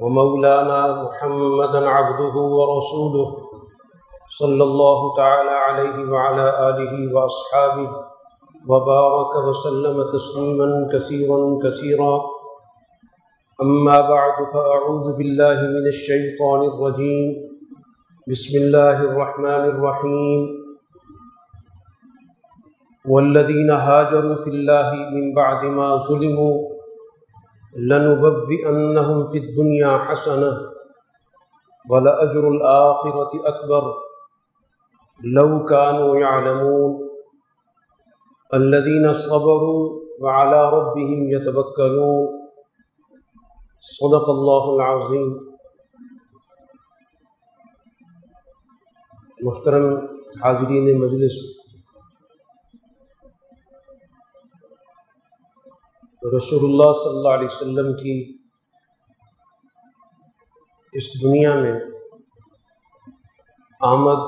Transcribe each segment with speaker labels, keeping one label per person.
Speaker 1: ومولانا محمدا عبده ورسوله صلى الله تعالى عليه وعلى آله وأصحابه وبارك وسلم تسليما كثيرا كثيرا. أما بعد، فأعوذ بالله من الشيطان الرجيم. بسم الله الرحمن الرحيم. والذين هاجروا في الله من بعد ما ظلموا لنبوئنهم في الدنيا حسنة ولأجر الآخرة أكبر لو كانوا يعلمون الذين صبروا وعلى ربهم يتوكلون صدق الله العظيم محترم حاضرین مجلس رسول اللہ صلی اللہ علیہ وسلم کی اس دنیا میں آمد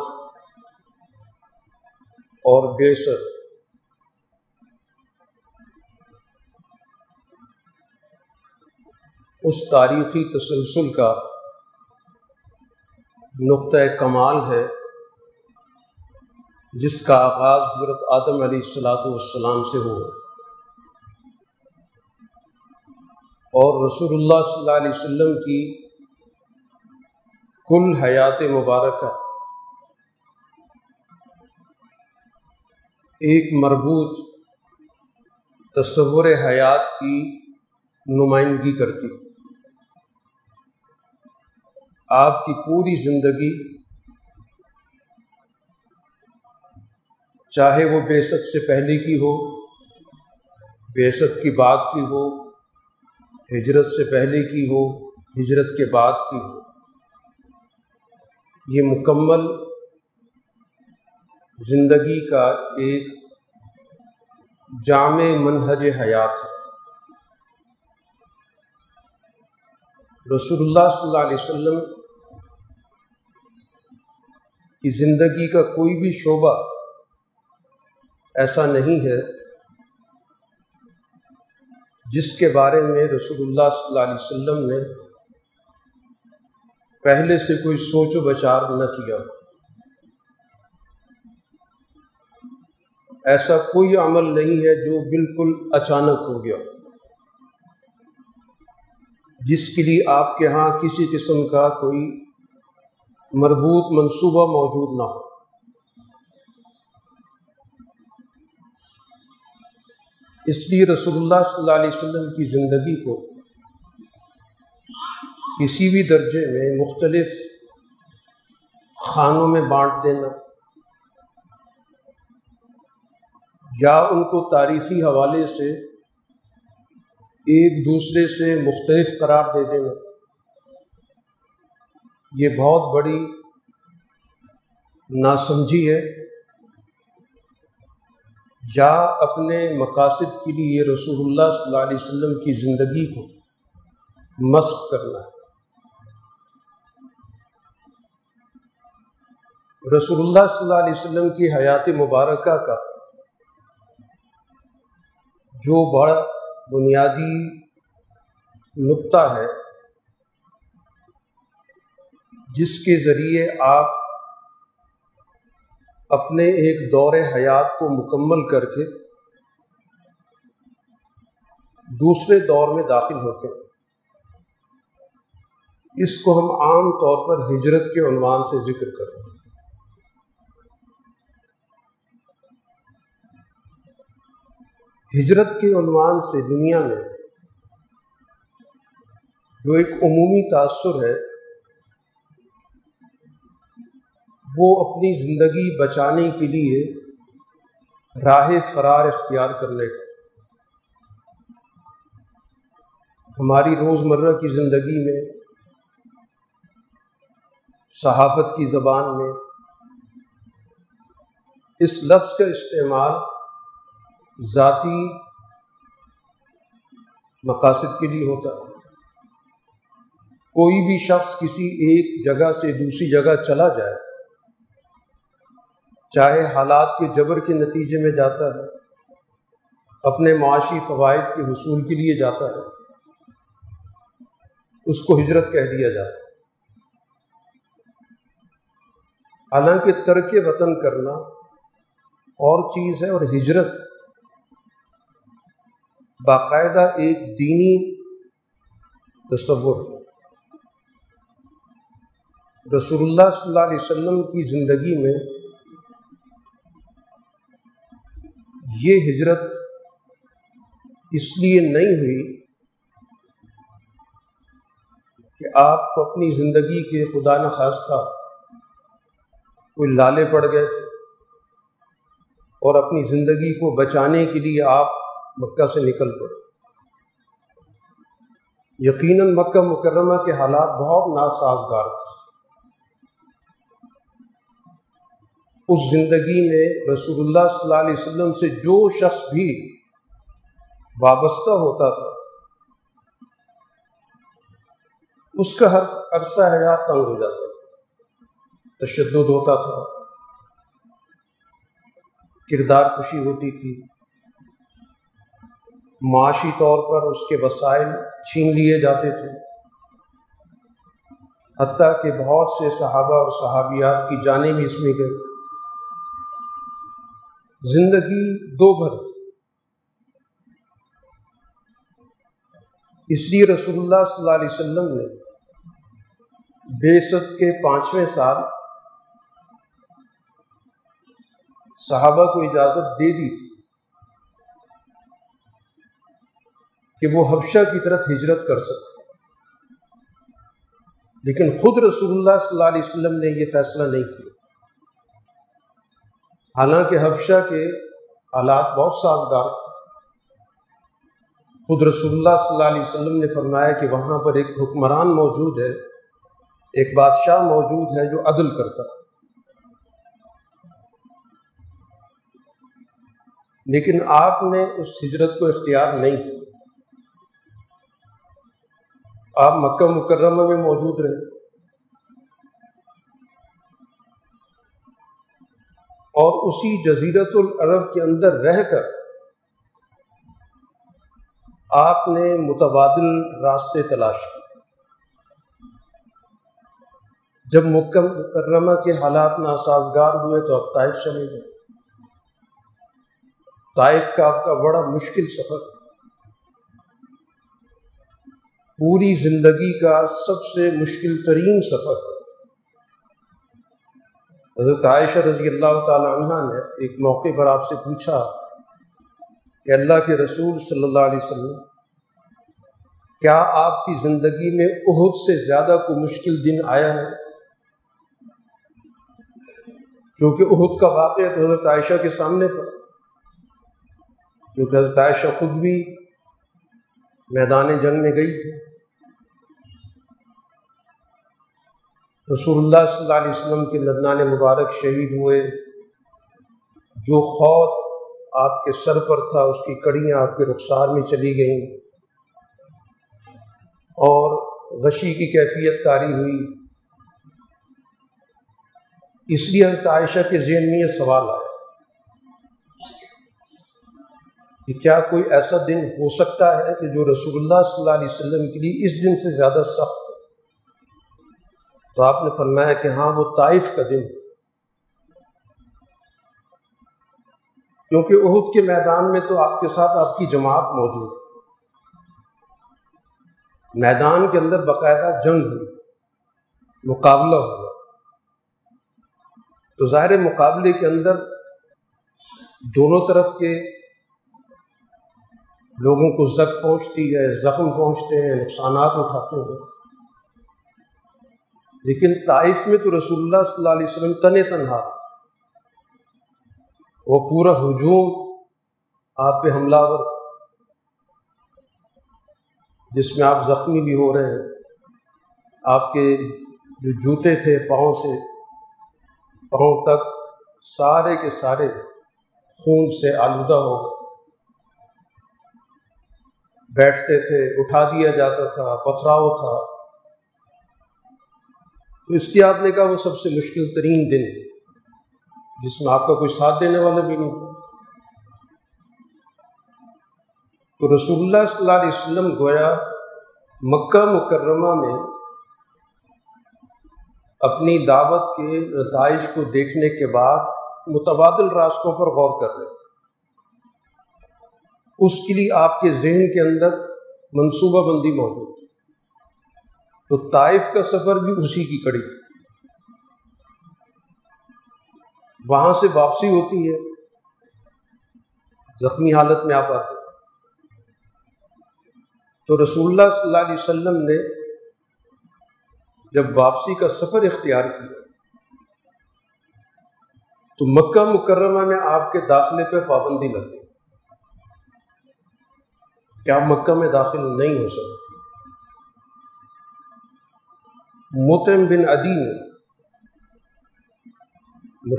Speaker 1: اور بیست اس تاریخی تسلسل کا نقطۂ کمال ہے، جس کا آغاز حضرت آدم علیہ السلاۃ والسلام سے ہوا۔ اور رسول اللہ صلی اللہ علیہ وسلم کی کل حیات مبارکہ ایک مربوط تصور حیات کی نمائندگی کرتی آپ کی پوری زندگی چاہے وہ بیست سے پہلے کی ہو بیست کی بعد کی ہو ہجرت سے پہلے کی ہو، ہجرت کے بعد کی ہو۔ یہ مکمل زندگی کا ایک جامع منہج حیات ہے۔ رسول اللہ صلی اللہ علیہ وسلم کی زندگی کا کوئی بھی شعبہ ایسا نہیں ہے جس کے بارے میں رسول اللہ صلی اللہ علیہ وسلم نے پہلے سے کوئی سوچ و بچار نہ کیا۔ ایسا کوئی عمل نہیں ہے جو بالکل اچانک ہو گیا۔ جس کے لیے آپ کے ہاں کسی قسم کا کوئی مربوط منصوبہ موجود نہ ہو۔ اس لیے رسول اللہ صلی اللہ علیہ وسلم کی زندگی کو کسی بھی درجے میں مختلف خانوں میں بانٹ دینا یا ان کو تاریخی حوالے سے ایک دوسرے سے مختلف قرار دے دینا، یہ بہت بڑی ناسمجھی ہے۔ یا اپنے مقاصد کے لیے رسول اللہ صلی اللہ علیہ وسلم کی زندگی کو مشق کرنا رسول اللہ صلی اللہ علیہ وسلم کی حیات مبارکہ کا جو بڑا بنیادی نقطہ ہے، جس کے ذریعے آپ اپنے ایک دور حیات کو مکمل کر کے دوسرے دور میں داخل ہوتے ہیں۔ اس کو ہم عام طور پر ہجرت کے عنوان سے ذکر کرتے ہیں۔ ہجرت کے عنوان سے دنیا میں جو ایک عمومی تاثر ہے وہ اپنی زندگی بچانے کے لیے راہ فرار اختیار کرنے کا ہماری روزمرہ کی زندگی میں، صحافت کی زبان میں، اس لفظ کا استعمال ذاتی مقاصد کے لیے ہوتا ہے۔ کوئی بھی شخص کسی ایک جگہ سے دوسری جگہ چلا جائے چاہے حالات کے جبر کے نتیجے میں جاتا ہے، اپنے معاشی فوائد کے حصول کے لیے جاتا ہے۔ اس کو ہجرت کہہ دیا جاتا ہے۔ حالانکہ ترک وطن کرنا اور چیز ہے اور ہجرت باقاعدہ ایک دینی تصور۔ رسول اللہ صلی اللہ علیہ وسلم کی زندگی میں یہ ہجرت اس لیے نہیں ہوئی کہ آپ کو اپنی زندگی کے خدا نخواستہ کوئی لالے پڑ گئے تھے اور اپنی زندگی کو بچانے کے لیے آپ مکہ سے نکل پڑے۔ یقیناً مکہ مکرمہ کے حالات بہت ناسازگار تھے۔ اس زندگی میں رسول اللہ صلی اللہ علیہ وسلم سے جو شخص بھی وابستہ ہوتا تھا، اس کا ہر عرصہ حیات تنگ ہو جاتا تھا، تشدد ہوتا تھا، کردار خوشی ہوتی تھی۔ معاشی طور پر اس کے وسائل چھین لیے جاتے تھے۔ حتیٰ کہ بہت سے صحابہ اور صحابیات کی جانیں بھی اس میں گئی زندگی دو بھر تھی۔ اس لیے رسول اللہ صلی اللہ علیہ وسلم نے بے ست کے پانچویں سال صحابہ کو اجازت دے دی تھی کہ وہ حبشہ کی طرف ہجرت کر سکتے لیکن خود رسول اللہ صلی اللہ علیہ وسلم نے یہ فیصلہ نہیں کیا۔ حالانکہ حبشہ کے حالات بہت سازگار تھے۔ خود رسول اللہ صلی اللہ علیہ وسلم نے فرمایا کہ وہاں پر ایک حکمران موجود ہے، ایک بادشاہ موجود ہے جو عدل کرتا ہے۔ لیکن آپ نے اس ہجرت کو اختیار نہیں کیا۔ آپ مکہ مکرمہ میں موجود رہے۔ اور اسی جزیرت العرب کے اندر رہ کر آپ نے متبادل راستے تلاش کیے۔ جب مکہ مکرمہ کے حالات ناسازگار ہوئے تو اب طائف چلے گئے۔ طائف کا آپ کا بڑا مشکل سفر۔ پوری زندگی کا سب سے مشکل ترین سفر۔ حضرت عائشہ رضی اللہ تعالی عنہ نے ایک موقع پر آپ سے پوچھا کہ اللہ کے رسول صلی اللہ علیہ وسلم، کیا آپ کی زندگی میں عہد سے زیادہ کوئی مشکل دن آیا ہے؟ کیونکہ عہد کا واقعہ تو حضرت عائشہ کے سامنے تھا۔ کیونکہ حضرت عائشہ خود بھی میدان جنگ میں گئی تھی۔ رسول اللہ صلی اللہ علیہ وسلم کے لدنان مبارک شہید ہوئے۔ جو خوط آپ کے سر پر تھا، اس کی کڑیاں آپ کے رخسار میں چلی گئیں۔ اور غشی کی کیفیت تاری ہوئی۔ اس لیے حضرت عائشہ کے ذہن میں یہ سوال آیا کہ کیا کوئی ایسا دن ہو سکتا ہے کہ جو رسول اللہ صلی اللہ علیہ وسلم کے لیے اس دن سے زیادہ سخت ہو؟ تو آپ نے فرمایا کہ ہاں وہ طائف کا دن تھا۔ کیونکہ عہد کے میدان میں تو آپ کے ساتھ آپ کی جماعت موجود میدان کے اندر باقاعدہ جنگ ہوئی، مقابلہ ہوا۔ تو ظاہر مقابلے کے اندر دونوں طرف کے لوگوں کو زخ پہنچتی ہے، زخم پہنچتے ہیں، نقصانات اٹھاتے ہیں۔ لیکن طائف میں تو رسول اللہ صلی اللہ علیہ وسلم تن تنہا تھا وہ پورا ہجوم آپ پہ حملہ ور تھا۔ جس میں آپ زخمی بھی ہو رہے ہیں۔ آپ کے جو جوتے تھے پاؤں سے، پاؤں تک سارے کے سارے خون سے آلودہ ہو بیٹھتے تھے، اٹھا دیا جاتا تھا، پتھراؤ تھا۔ تو اشتیاب نے کہا وہ سب سے مشکل ترین دن تھے، جس میں آپ کا کوئی ساتھ دینے والا بھی نہیں تھا۔ تو رسول اللہ صلی اللہ علیہ وسلم گویا مکہ مکرمہ میں اپنی دعوت کے نتائج کو دیکھنے کے بعد متبادل راستوں پر غور کر رہے تھے۔ اس کے لیے آپ کے ذہن کے اندر منصوبہ بندی موجود تھی۔ تو طائف کا سفر بھی اسی کی کڑی۔ تھی وہاں سے واپسی ہوتی ہے۔ زخمی حالت میں آپ آتے تو رسول اللہ صلی اللہ علیہ وسلم نے جب واپسی کا سفر اختیار کیا، تو مکہ مکرمہ میں آپ کے داخلے پہ پابندی لگ گئی کہ آپ مکہ میں داخل نہیں ہو سکتے؟ متم بن عدی نے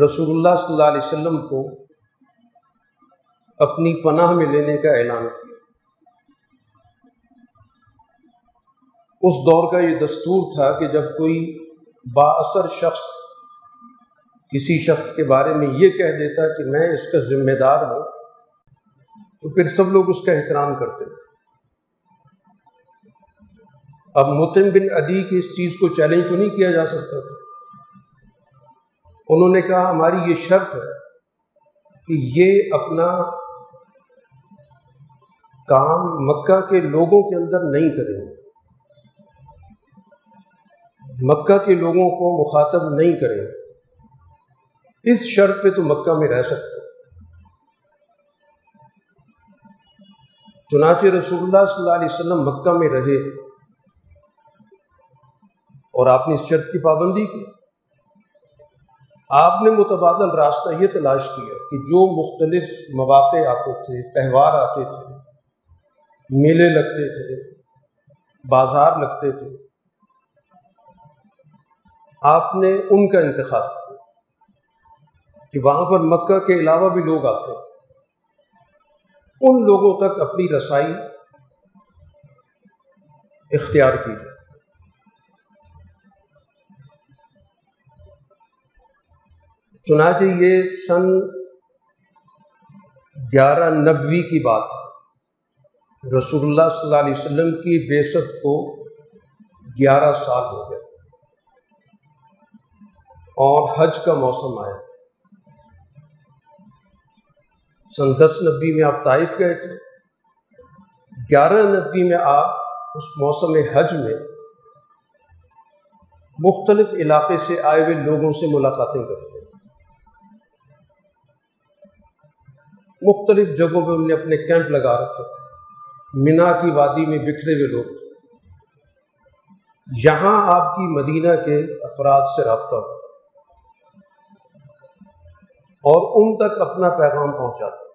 Speaker 1: رسول اللہ صلی اللہ علیہ وسلم کو اپنی پناہ میں لینے کا اعلان کیا۔ اس دور کا یہ دستور تھا کہ جب کوئی با اثر شخص کسی شخص کے بارے میں یہ کہہ دیتا کہ میں اس کا ذمہ دار ہوں، تو پھر سب لوگ اس کا احترام کرتے تھے۔ اب متم بن ادی کی اس چیز کو چیلنج تو نہیں کیا جا سکتا تھا۔ انہوں نے کہا، ہماری یہ شرط ہے کہ یہ اپنا کام مکہ کے لوگوں کے اندر نہیں کریں گے۔ مکہ کے لوگوں کو مخاطب نہیں کریں اس شرط پہ تو مکہ میں رہ سکتے چنانچہ رسول اللہ صلی اللہ علیہ وسلم مکہ میں رہے۔ اور آپ نے اس شرط کی پابندی کی۔ آپ نے متبادل راستہ یہ تلاش کیا کہ جو مختلف مواقع آتے تھے، تہوار آتے تھے، میلے لگتے تھے، بازار لگتے تھے، آپ نے ان کا انتخاب کیا کہ وہاں پر مکہ کے علاوہ بھی لوگ آتے ان لوگوں تک اپنی رسائی اختیار کی جائے چنانچہ یہ سن گیارہ نبوی کی بات ہے۔ رسول اللہ صلی اللہ علیہ وسلم کی بے کو گیارہ سال ہو گئے۔ اور حج کا موسم آیا۔ سن دس نبی میں آپ طائف گئے تھے۔ گیارہ نبی میں آپ اس موسم حج میں مختلف علاقے سے آئے ہوئے لوگوں سے ملاقاتیں کرتے۔ مختلف جگہوں پہ انہوں نے اپنے کیمپ لگا رکھے تھے۔ مینا کی وادی میں بکھرے ہوئے لوگ تھے۔ یہاں آپ کی مدینہ کے افراد سے رابطہ ہو۔ اور ان تک اپنا پیغام پہنچاتے۔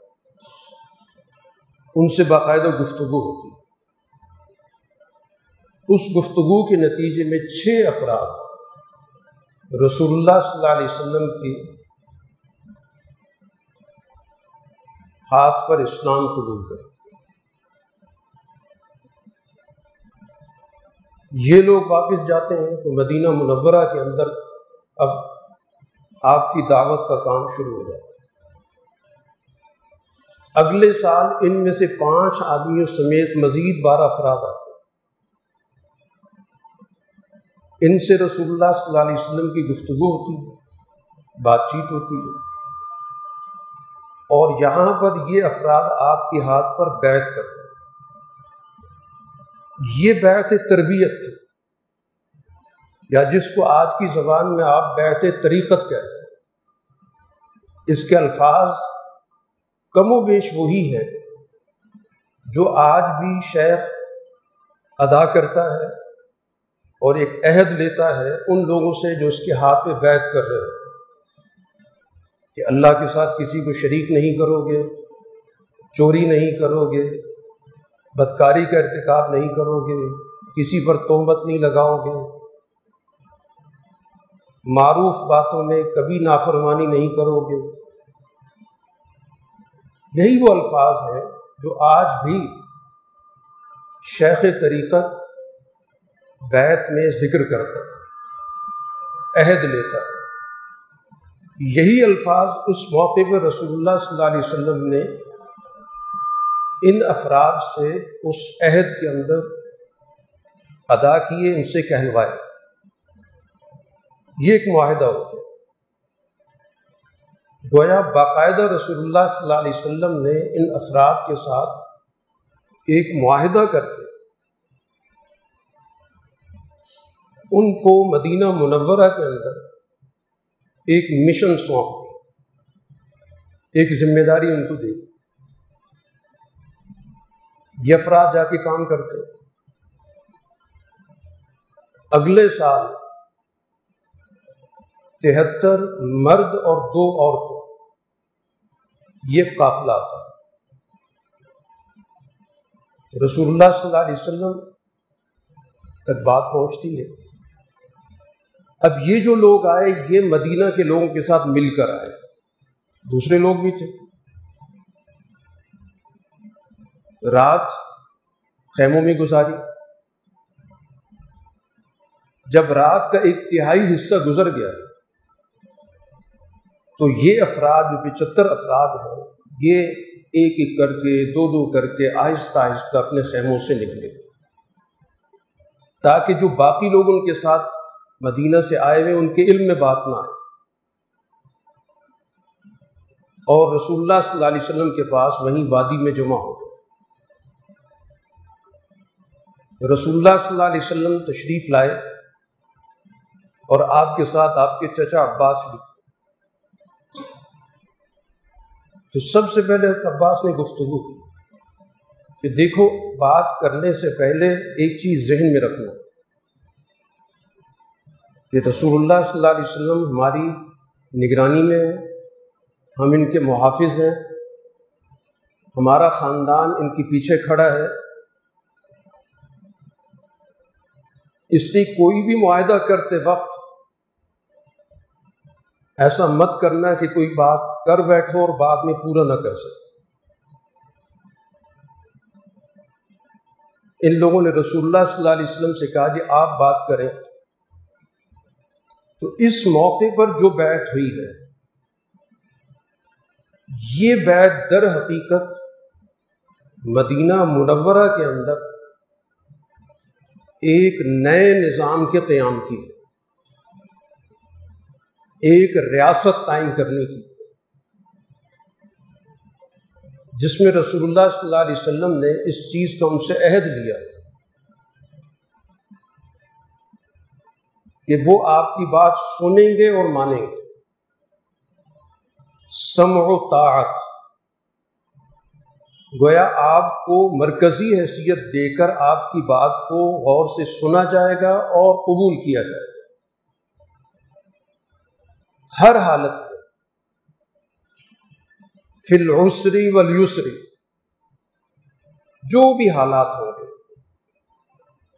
Speaker 1: ان سے باقاعدہ گفتگو ہوتی۔ اس گفتگو کے نتیجے میں چھ افراد رسول اللہ صلی اللہ علیہ وسلم کی ہاتھ پر اسلام قبول کرتے یہ لوگ واپس جاتے ہیں تو مدینہ منورہ کے اندر اب آپ کی دعوت کا کام شروع ہو جاتا ہے۔ اگلے سال ان میں سے پانچ آدمیوں سمیت مزید بارہ افراد آتے ہیں۔ ان سے رسول اللہ صلی اللہ علیہ وسلم کی گفتگو ہوتی ہے، بات چیت ہوتی ہے۔ اور یہاں پر یہ افراد آپ کے ہاتھ پر بیت کرتے یہ بیت تربیت تھی یا جس کو آج کی زبان میں آپ بیت طریقت کہتے اس کے الفاظ کم و بیش وہی ہے جو آج بھی شیخ ادا کرتا ہے اور ایک عہد لیتا ہے ان لوگوں سے جو اس کے ہاتھ پہ بیت کر رہے ہیں۔ کہ اللہ کے ساتھ کسی کو شریک نہیں کرو گے چوری نہیں کرو گے بدکاری کا ارتکاب نہیں کرو گے کسی پر تومت نہیں لگاؤ گے معروف باتوں میں کبھی نافرمانی نہیں کرو گے یہی وہ الفاظ ہیں جو آج بھی شیخ طریقت بیت میں ذکر کرتا ہے، عہد لیتا ہے۔ یہی الفاظ اس موقع پہ رسول اللہ صلی اللہ علیہ وسلم نے ان افراد سے اس عہد کے اندر ادا کیے، ان سے کہلوائے یہ ایک معاہدہ ہو گیا۔ گویا باقاعدہ رسول اللہ صلی اللہ علیہ وسلم نے ان افراد کے ساتھ ایک معاہدہ کر کے ان کو مدینہ منورہ کے اندر ایک مشن سونپ دی۔ ایک ذمہ داری ان کو دے دی۔ یہ افراد جا کے کام کرتے۔ اگلے سال تہتر مرد اور دو عورتوں یہ قافلہ آتا رسول اللہ صلی اللہ علیہ وسلم تک بات پہنچتی ہے۔ اب یہ جو لوگ آئے، یہ مدینہ کے لوگوں کے ساتھ مل کر آئے۔ دوسرے لوگ بھی تھے۔ رات خیموں میں گزاری۔ جب رات کا ایک تہائی حصہ گزر گیا، تو یہ افراد جو پچہتر افراد ہیں، یہ ایک ایک کر کے، دو دو کر کے آہستہ آہستہ اپنے خیموں سے نکلے۔ تاکہ جو باقی لوگ ان کے ساتھ مدینہ سے آئے ہوئے، ان کے علم میں بات نہ آئے۔ اور رسول اللہ صلی اللہ علیہ وسلم کے پاس وہیں وادی میں جمع ہو گئے۔ رسول اللہ صلی اللہ علیہ وسلم تشریف لائے اور آپ کے ساتھ آپ کے چچا عباس بھی تھے۔ تو سب سے پہلے عباس نے گفتگو کی کہ دیکھو، بات کرنے سے پہلے ایک چیز ذہن میں رکھنا۔ کہ رسول اللہ صلی اللہ علیہ وسلم ہماری نگرانی میں ہے ہم ان کے محافظ ہیں، ہمارا خاندان ان کے پیچھے کھڑا ہے۔ اس لیے کوئی بھی معاہدہ کرتے وقت ایسا مت کرنا کہ کوئی بات کر بیٹھو اور بعد میں پورا نہ کر سکے۔ ان لوگوں نے رسول اللہ صلی اللہ علیہ وسلم سے کہا کہ آپ بات کریں۔ تو اس موقع پر جو بیت ہوئی ہے، یہ بیت در حقیقت مدینہ منورہ کے اندر ایک نئے نظام کے قیام کی ایک ریاست قائم کرنے کی۔ جس میں رسول اللہ صلی اللہ علیہ وسلم نے اس چیز کا ان سے عہد لیا۔ کہ وہ آپ کی بات سنیں گے اور مانیں گے۔ سمع و طاعت۔ گویا آپ کو مرکزی حیثیت دے کر آپ کی بات کو غور سے سنا جائے گا اور قبول کیا جائے گا۔ ہر حالت میں فی العسری والیسری، جو بھی حالات ہوں گے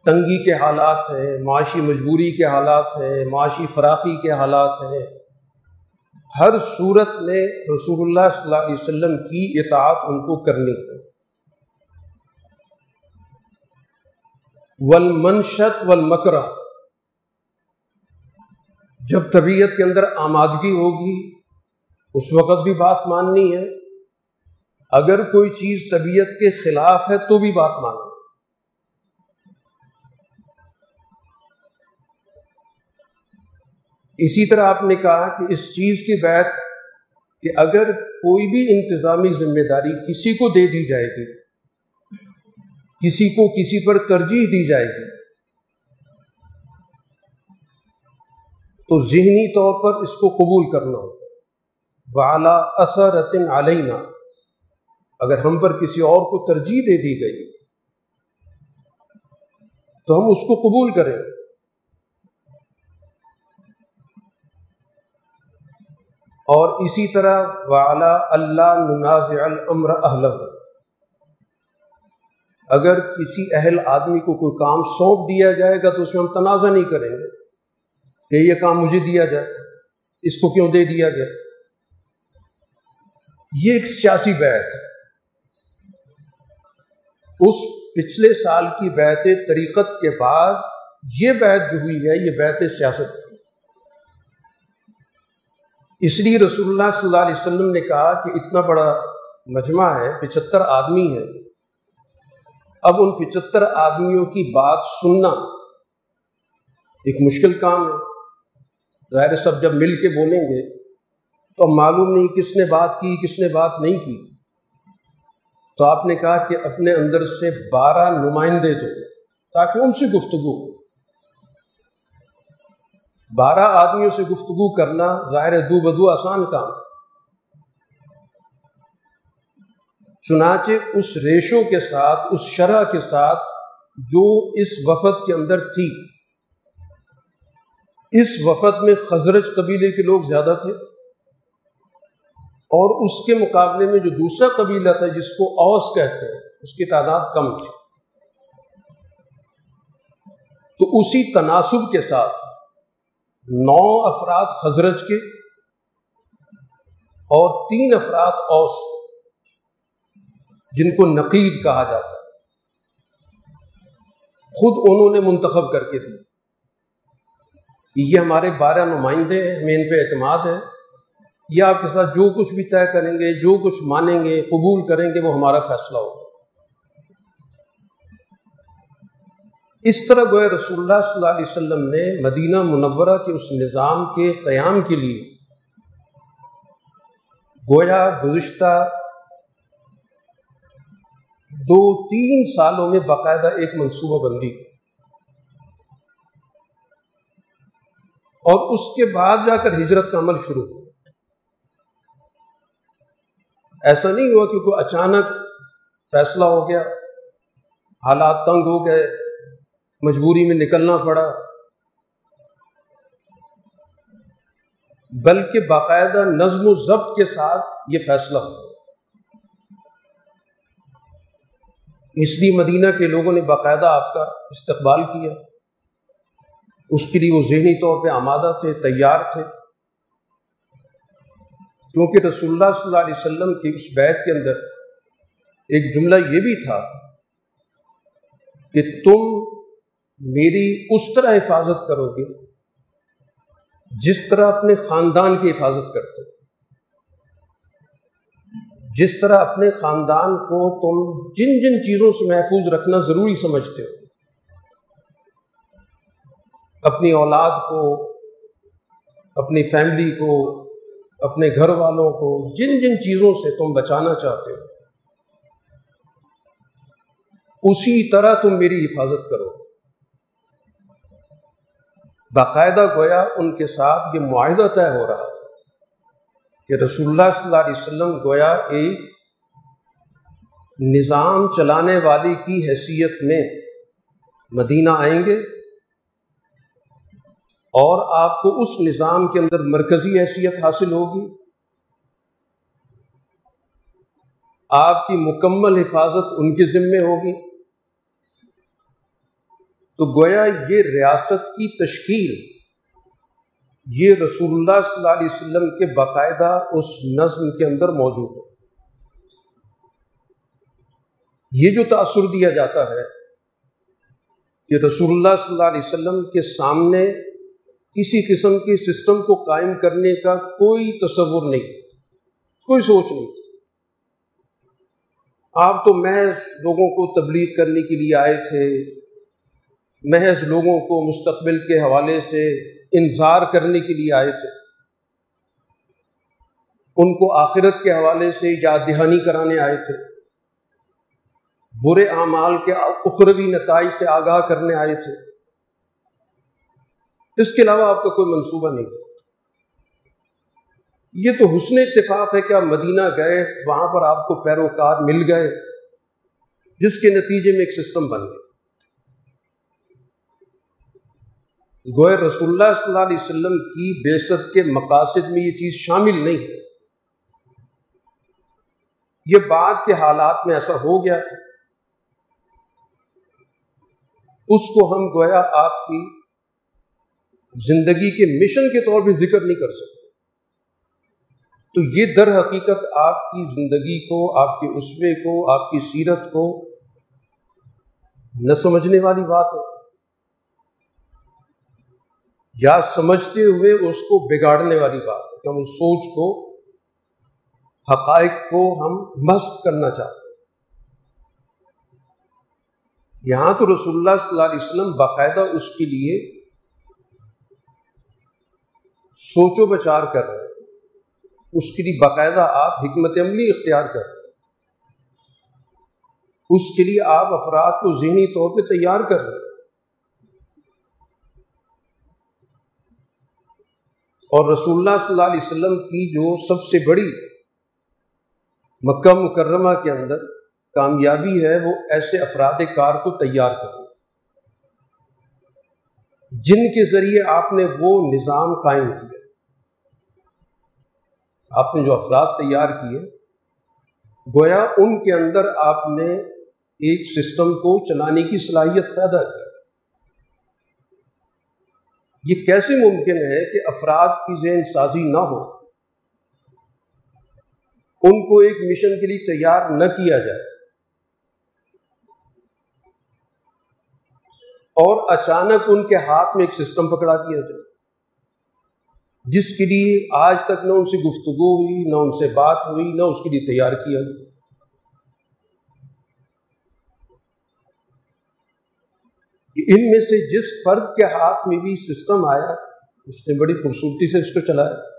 Speaker 1: تنگی کے حالات ہیں، معاشی مجبوری کے حالات ہیں، معاشی فراخی کے حالات ہیں۔ ہر صورت میں رسول اللہ صلی اللہ علیہ وسلم کی اطاعت ان کو کرنی ہے۔ ولمنشت والمکرہ جب طبیعت کے اندر آمادگی ہوگی، اس وقت بھی بات ماننی ہے۔ اگر کوئی چیز طبیعت کے خلاف ہے تو بھی بات ماننی اسی طرح آپ نے کہا کہ اس چیز کی بات کہ اگر کوئی بھی انتظامی ذمہ داری کسی کو دے دی جائے گی، کسی کو کسی پر ترجیح دی جائے گی، تو ذہنی طور پر اس کو قبول کرنا ہو۔ والا اثرتن علینا اگر ہم پر کسی اور کو ترجیح دے دی گئی، تو ہم اس کو قبول کریں۔ اور اسی طرح وعلا اللہ منازع الامر اہل اگر کسی اہل آدمی کو کوئی کام سونپ دیا جائے گا تو اس میں ہم تنازع نہیں کریں گے کہ یہ کام مجھے دیا جائے۔ اس کو کیوں دے دیا گیا؟ یہ ایک سیاسی بیعت ہے۔ اس پچھلے سال کی بیعت طریقت کے بعد یہ بیعت جو ہوئی ہے، یہ بیعت سیاست اس لیے رسول اللہ صلی اللہ علیہ وسلم نے کہا کہ اتنا بڑا مجمع ہے پچہتر آدمی ہے۔ اب ان پچہتر آدمیوں کی بات سننا ایک مشکل کام ہے۔ ظاہر سب جب مل کے بولیں گے تو اب معلوم نہیں کس نے بات کی، کس نے بات نہیں کی۔ تو آپ نے کہا کہ اپنے اندر سے بارہ نمائندے دو تاکہ ان سے گفتگو بارہ آدمیوں سے گفتگو کرنا ظاہر دو بدو آسان کام۔ چنانچہ اس ریشوں کے ساتھ، اس شرح کے ساتھ جو اس وفد کے اندر تھی۔ اس وفد میں خزرج قبیلے کے لوگ زیادہ تھے۔ اور اس کے مقابلے میں جو دوسرا قبیلہ تھا، جس کو اوس کہتے ہیں، اس کی تعداد کم تھی۔ تو اسی تناسب کے ساتھ نو افراد خزرج کے اور تین افراد اوس جن کو نقید کہا جاتا ہے۔ خود انہوں نے منتخب کر کے دی۔ یہ ہمارے بارہ نمائندے ہیں، ہمیں ان پہ اعتماد ہے۔ یہ آپ کے ساتھ جو کچھ بھی طے کریں گے، جو کچھ مانیں گے، قبول کریں گے، وہ ہمارا فیصلہ ہوگا۔ اس طرح گوئے رسول اللہ صلی اللہ علیہ وسلم نے مدینہ منورہ کے اس نظام کے قیام کے لیے گویا گزشتہ دو تین سالوں میں باقاعدہ ایک منصوبہ بندی کی اور اس کے بعد جا کر ہجرت کا عمل شروع ہو ایسا نہیں ہوا کہ کوئی اچانک فیصلہ ہو گیا، حالات تنگ ہو گئے مجبوری میں نکلنا پڑا۔ بلکہ باقاعدہ نظم و ضبط کے ساتھ یہ فیصلہ ہوا۔ اس لیے مدینہ کے لوگوں نے باقاعدہ آپ کا استقبال کیا۔ اس کے لیے وہ ذہنی طور پہ آمادہ تھے، تیار تھے۔ کیونکہ رسول اللہ صلی اللہ علیہ وسلم کی اس بیت کے اندر ایک جملہ یہ بھی تھا کہ تم میری اس طرح حفاظت کرو گے جس طرح اپنے خاندان کی حفاظت کرتے ہو۔ جس طرح اپنے خاندان کو تم جن جن چیزوں سے محفوظ رکھنا ضروری سمجھتے ہو۔ اپنی اولاد کو، اپنی فیملی کو، اپنے گھر والوں کو جن جن چیزوں سے تم بچانا چاہتے ہو، اسی طرح تم میری حفاظت کرو۔ باقاعدہ گویا ان کے ساتھ یہ معاہدہ طے ہو رہا کہ رسول اللہ صلی اللہ علیہ وسلم گویا ایک نظام چلانے والی کی حیثیت میں مدینہ آئیں گے اور آپ کو اس نظام کے اندر مرکزی حیثیت حاصل ہوگی۔ آپ کی مکمل حفاظت ان کے ذمے ہوگی۔ تو گویا یہ ریاست کی تشکیل یہ رسول اللہ صلی اللہ علیہ وسلم کے باقاعدہ اس نظم کے اندر موجود ہے۔ یہ جو تأثر دیا جاتا ہے کہ رسول اللہ صلی اللہ علیہ وسلم کے سامنے کسی قسم کے سسٹم کو قائم کرنے کا کوئی تصور نہیں تھا، کوئی سوچ نہیں تھی۔ آپ تو محض لوگوں کو تبلیغ کرنے کے لیے آئے تھے محض لوگوں کو مستقبل کے حوالے سے انظار کرنے کے لیے آئے تھے۔ ان کو آخرت کے حوالے سے یاد دہانی کرانے آئے تھے۔ برے اعمال کے اخروی نتائج سے آگاہ کرنے آئے تھے۔ اس کے علاوہ آپ کا کوئی منصوبہ نہیں تھا۔ یہ تو حسن اتفاق ہے کہ آپ مدینہ گئے، وہاں پر آپ کو پیروکار مل گئے، جس کے نتیجے میں ایک سسٹم بن گیا۔ گوئے رسول اللہ صلی اللہ علیہ وسلم کی بیست کے مقاصد میں یہ چیز شامل نہیں ہے۔ یہ بعد کے حالات میں ایسا ہو گیا۔ اس کو ہم گویا آپ کی زندگی کے مشن کے طور پہ ذکر نہیں کر سکتے۔ تو یہ در حقیقت آپ کی زندگی کو، آپ کے اسوے کو، آپ کی سیرت کو نہ سمجھنے والی بات ہے۔ یا سمجھتے ہوئے اس کو بگاڑنے والی بات ہے کہ ہم اس سوچ کو، حقائق کو ہم مست کرنا چاہتے ہیں۔ یہاں تو رسول اللہ صلی اللہ علیہ وسلم باقاعدہ اس کے لیے سوچ و بچار کر رہے ہیں۔ اس کے لیے باقاعدہ آپ حکمت عملی اختیار کر رہے ہیں۔ اس کے لیے آپ افراد کو ذہنی طور پہ تیار کر رہے ہیں۔ اور رسول اللہ صلی اللہ علیہ وسلم کی جو سب سے بڑی مکہ مکرمہ کے اندر کامیابی ہے، وہ ایسے افراد کار کو تیار کرنا جن کے ذریعے آپ نے وہ نظام قائم کیا۔ آپ نے جو افراد تیار کیے، گویا ان کے اندر آپ نے ایک سسٹم کو چلانے کی صلاحیت پیدا کی۔ یہ کیسے ممکن ہے کہ افراد کی ذہن سازی نہ ہو؟ ان کو ایک مشن کے لیے تیار نہ کیا جائے۔ اور اچانک ان کے ہاتھ میں ایک سسٹم پکڑا دیا جائے۔ جس کے لیے آج تک نہ ان سے گفتگو ہوئی، نہ ان سے بات ہوئی، نہ اس کے لیے تیار کیا گیا۔ ان میں سے جس فرد کے ہاتھ میں بھی سسٹم آیا، اس نے بڑی خوبصورتی سے اس کو چلایا۔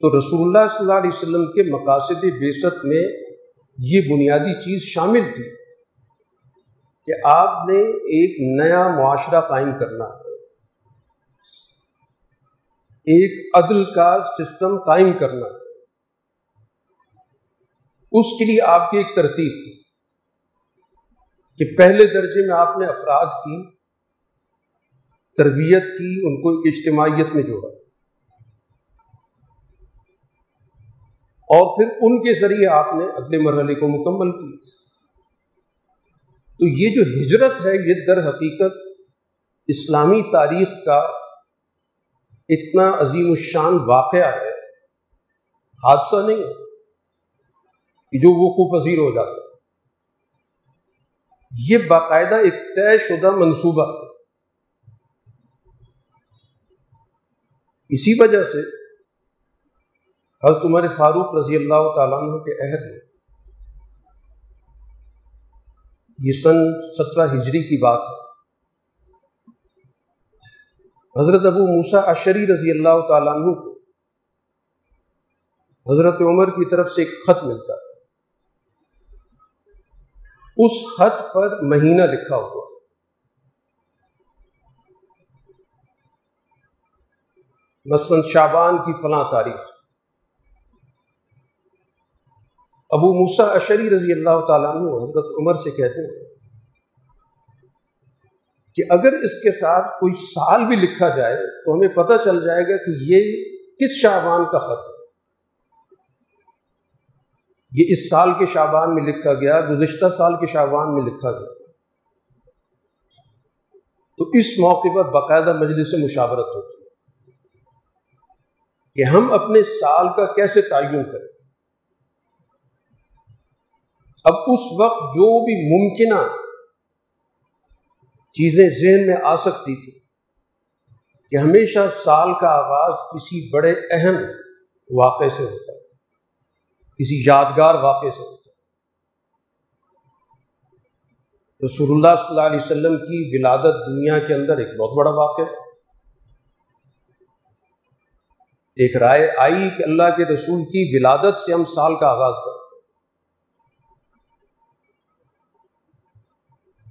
Speaker 1: تو رسول اللہ صلی اللہ علیہ وسلم کے مقاصد بیست میں یہ بنیادی چیز شامل تھی کہ آپ نے ایک نیا معاشرہ قائم کرنا ہے۔ ایک عدل کا سسٹم قائم کرنا ہے۔ اس کے لیے آپ کی ایک ترتیب تھی۔ کہ پہلے درجے میں آپ نے افراد کی تربیت کی، ان کو ایک اجتماعیت میں جوڑا۔ اور پھر ان کے ذریعے آپ نے اگلے مرحلے کو مکمل کیا۔ تو یہ جو ہجرت ہے، یہ در حقیقت اسلامی تاریخ کا اتنا عظیم الشان واقعہ ہے۔ حادثہ نہیں ہے کہ جو وہ پذیر ہو جاتا۔ ہے یہ باقاعدہ ایک طے شدہ منصوبہ ہے۔ اسی وجہ سے حضرت عمر فاروق رضی اللہ تعالیٰ عنہ کے عہد میں یہ سن سترہ ہجری کی بات ہے۔ حضرت ابو موسا اشری رضی اللہ تعالیٰ عنہ کو حضرت عمر کی طرف سے ایک خط ملتا ہے۔ اس خط پر مہینہ لکھا ہوا مثلاً شابان کی فلاں تاریخ۔ ابو موسا اشری رضی اللہ تعالیٰ عنہ حضرت عمر سے کہتے ہیں کہ اگر اس کے ساتھ کوئی سال بھی لکھا جائے تو ہمیں پتہ چل جائے گا کہ یہ کس شابان کا خط ہے۔ یہ اس سال کے شابان میں لکھا گیا، گزشتہ سال کے شابان میں لکھا گیا۔ تو اس موقع پر باقاعدہ مجلس مشاورت ہوتی ہے کہ ہم اپنے سال کا کیسے تعین کریں۔ اب اس وقت جو بھی ممکنہ چیزیں ذہن میں آ سکتی تھی کہ ہمیشہ سال کا آغاز کسی بڑے اہم واقعے سے ہوتا ہے۔ کسی یادگار واقعے سے ہوتا ہے۔ رسول اللہ صلی اللہ علیہ وسلم کی ولادت دنیا کے اندر ایک بہت بڑا واقعہ ہے۔ ایک رائے آئی کہ اللہ کے رسول کی ولادت سے ہم سال کا آغاز کرتے